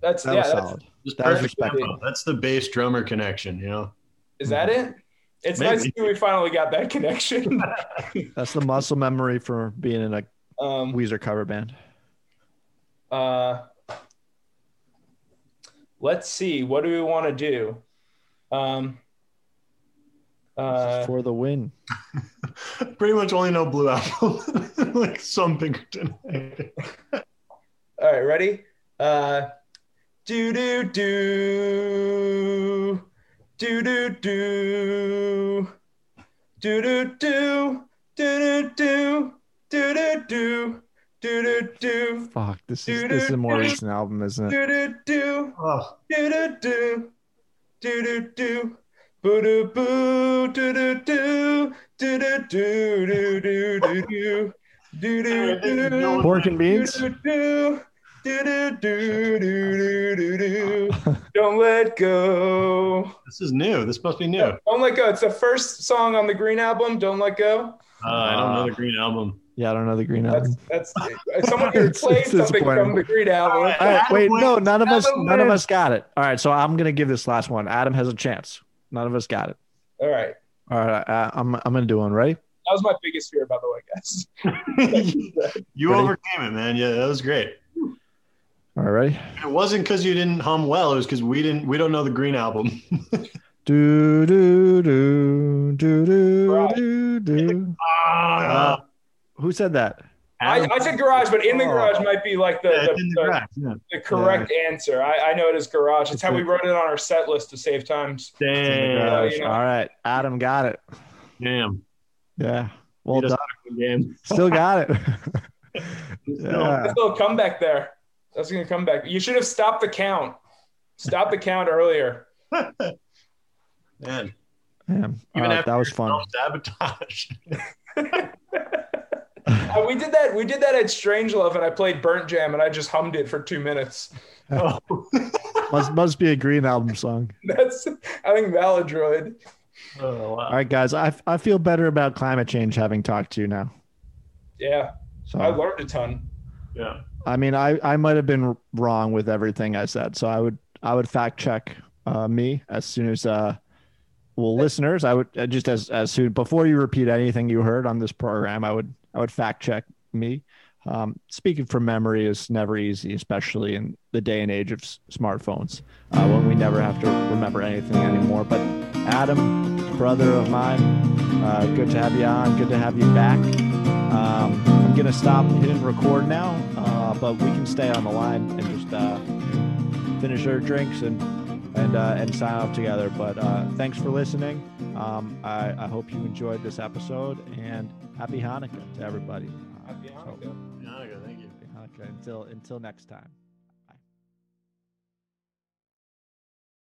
That's that yeah. was That's, solid. Just That was perfect respectable. tempo. That's the bass drummer connection, you know? is that it? It's Maybe. nice that we finally got that connection. That's the muscle memory for being in a um. Weezer cover band. Uh. Let's see. What do we want to do? Um. Uh. for the win. Pretty much only know Blue album. like some Pinkerton. All right, ready? Uh, do do do. Do do do. Do do do. Do do do. Do do do. Do do do. Fuck, this is this is a more recent album, isn't it? Do do do. Do do do. Do do do. Boo doo boo. Do do do. Do do do do do do do. Do do do. Pork and beans. Do do do do, do, do, do, do. Don't let go. this is new. This must be new. Uh, Don't let go. It's the first song on the Green album. Don't let go. I don't know the Green Album. Yeah, I don't know the Green album. that's. Someone could It's- play it's something disappointing. from the Green album. All right. All right, wait, no, none of us, Adam none of wins. us got it. All right, so I'm gonna give this last one. Adam has a chance. None of us got it. All right. All right, uh, I'm I'm gonna do one. Ready? That was my biggest fear, by the way, guys. you Ready? overcame it, man. Yeah, that was great. All right. It wasn't because you didn't hum well. It was because we didn't. We don't know the Green Album. Do do do do do Right. do do. Ah, Who said that? I, I said garage, but in the Oh. garage might be like the, yeah, the, the the- garage. Yeah. the correct answer. I, I know it is garage. It's how we wrote it on our set list to save times. It's in the Damn. garage. you know. All right, Adam got it. Damn. Yeah, well done. out of the game. Still got it. Still. yeah. There's a little comeback there. That's gonna come back. You should have stopped the count. Stop the count earlier. Man, Damn. Even right, after that was fun. Sabotage. Uh, we did that. We did that at Strangelove, and I played Burndt Jamb, and I just hummed it for two minutes. oh. Must must be a Green album song. That's I think Maladroit. oh, wow. All right, guys, I I feel better about climate change having talked to you now. Yeah, So I learned a ton. Yeah. I mean, I, I might have been wrong with everything I said, so I would I would fact check uh, me as soon as uh, well, listeners, I would uh, just as as soon before you repeat anything you heard on this program, I would I would fact check me. Um, speaking from memory is never easy, especially in the day and age of s- smartphones, uh, when we never have to remember anything anymore. But Adam, brother of mine, uh, good to have you on. Good to have you back. Um, I'm gonna stop hitting record now, uh, but we can stay on the line and just uh, finish our drinks and and uh, and sign off together. But uh, thanks for listening. Um, I, I hope you enjoyed this episode, and happy Hanukkah to everybody. Happy Hanukkah. Hanukkah, thank you. Happy Hanukkah. Until until next time.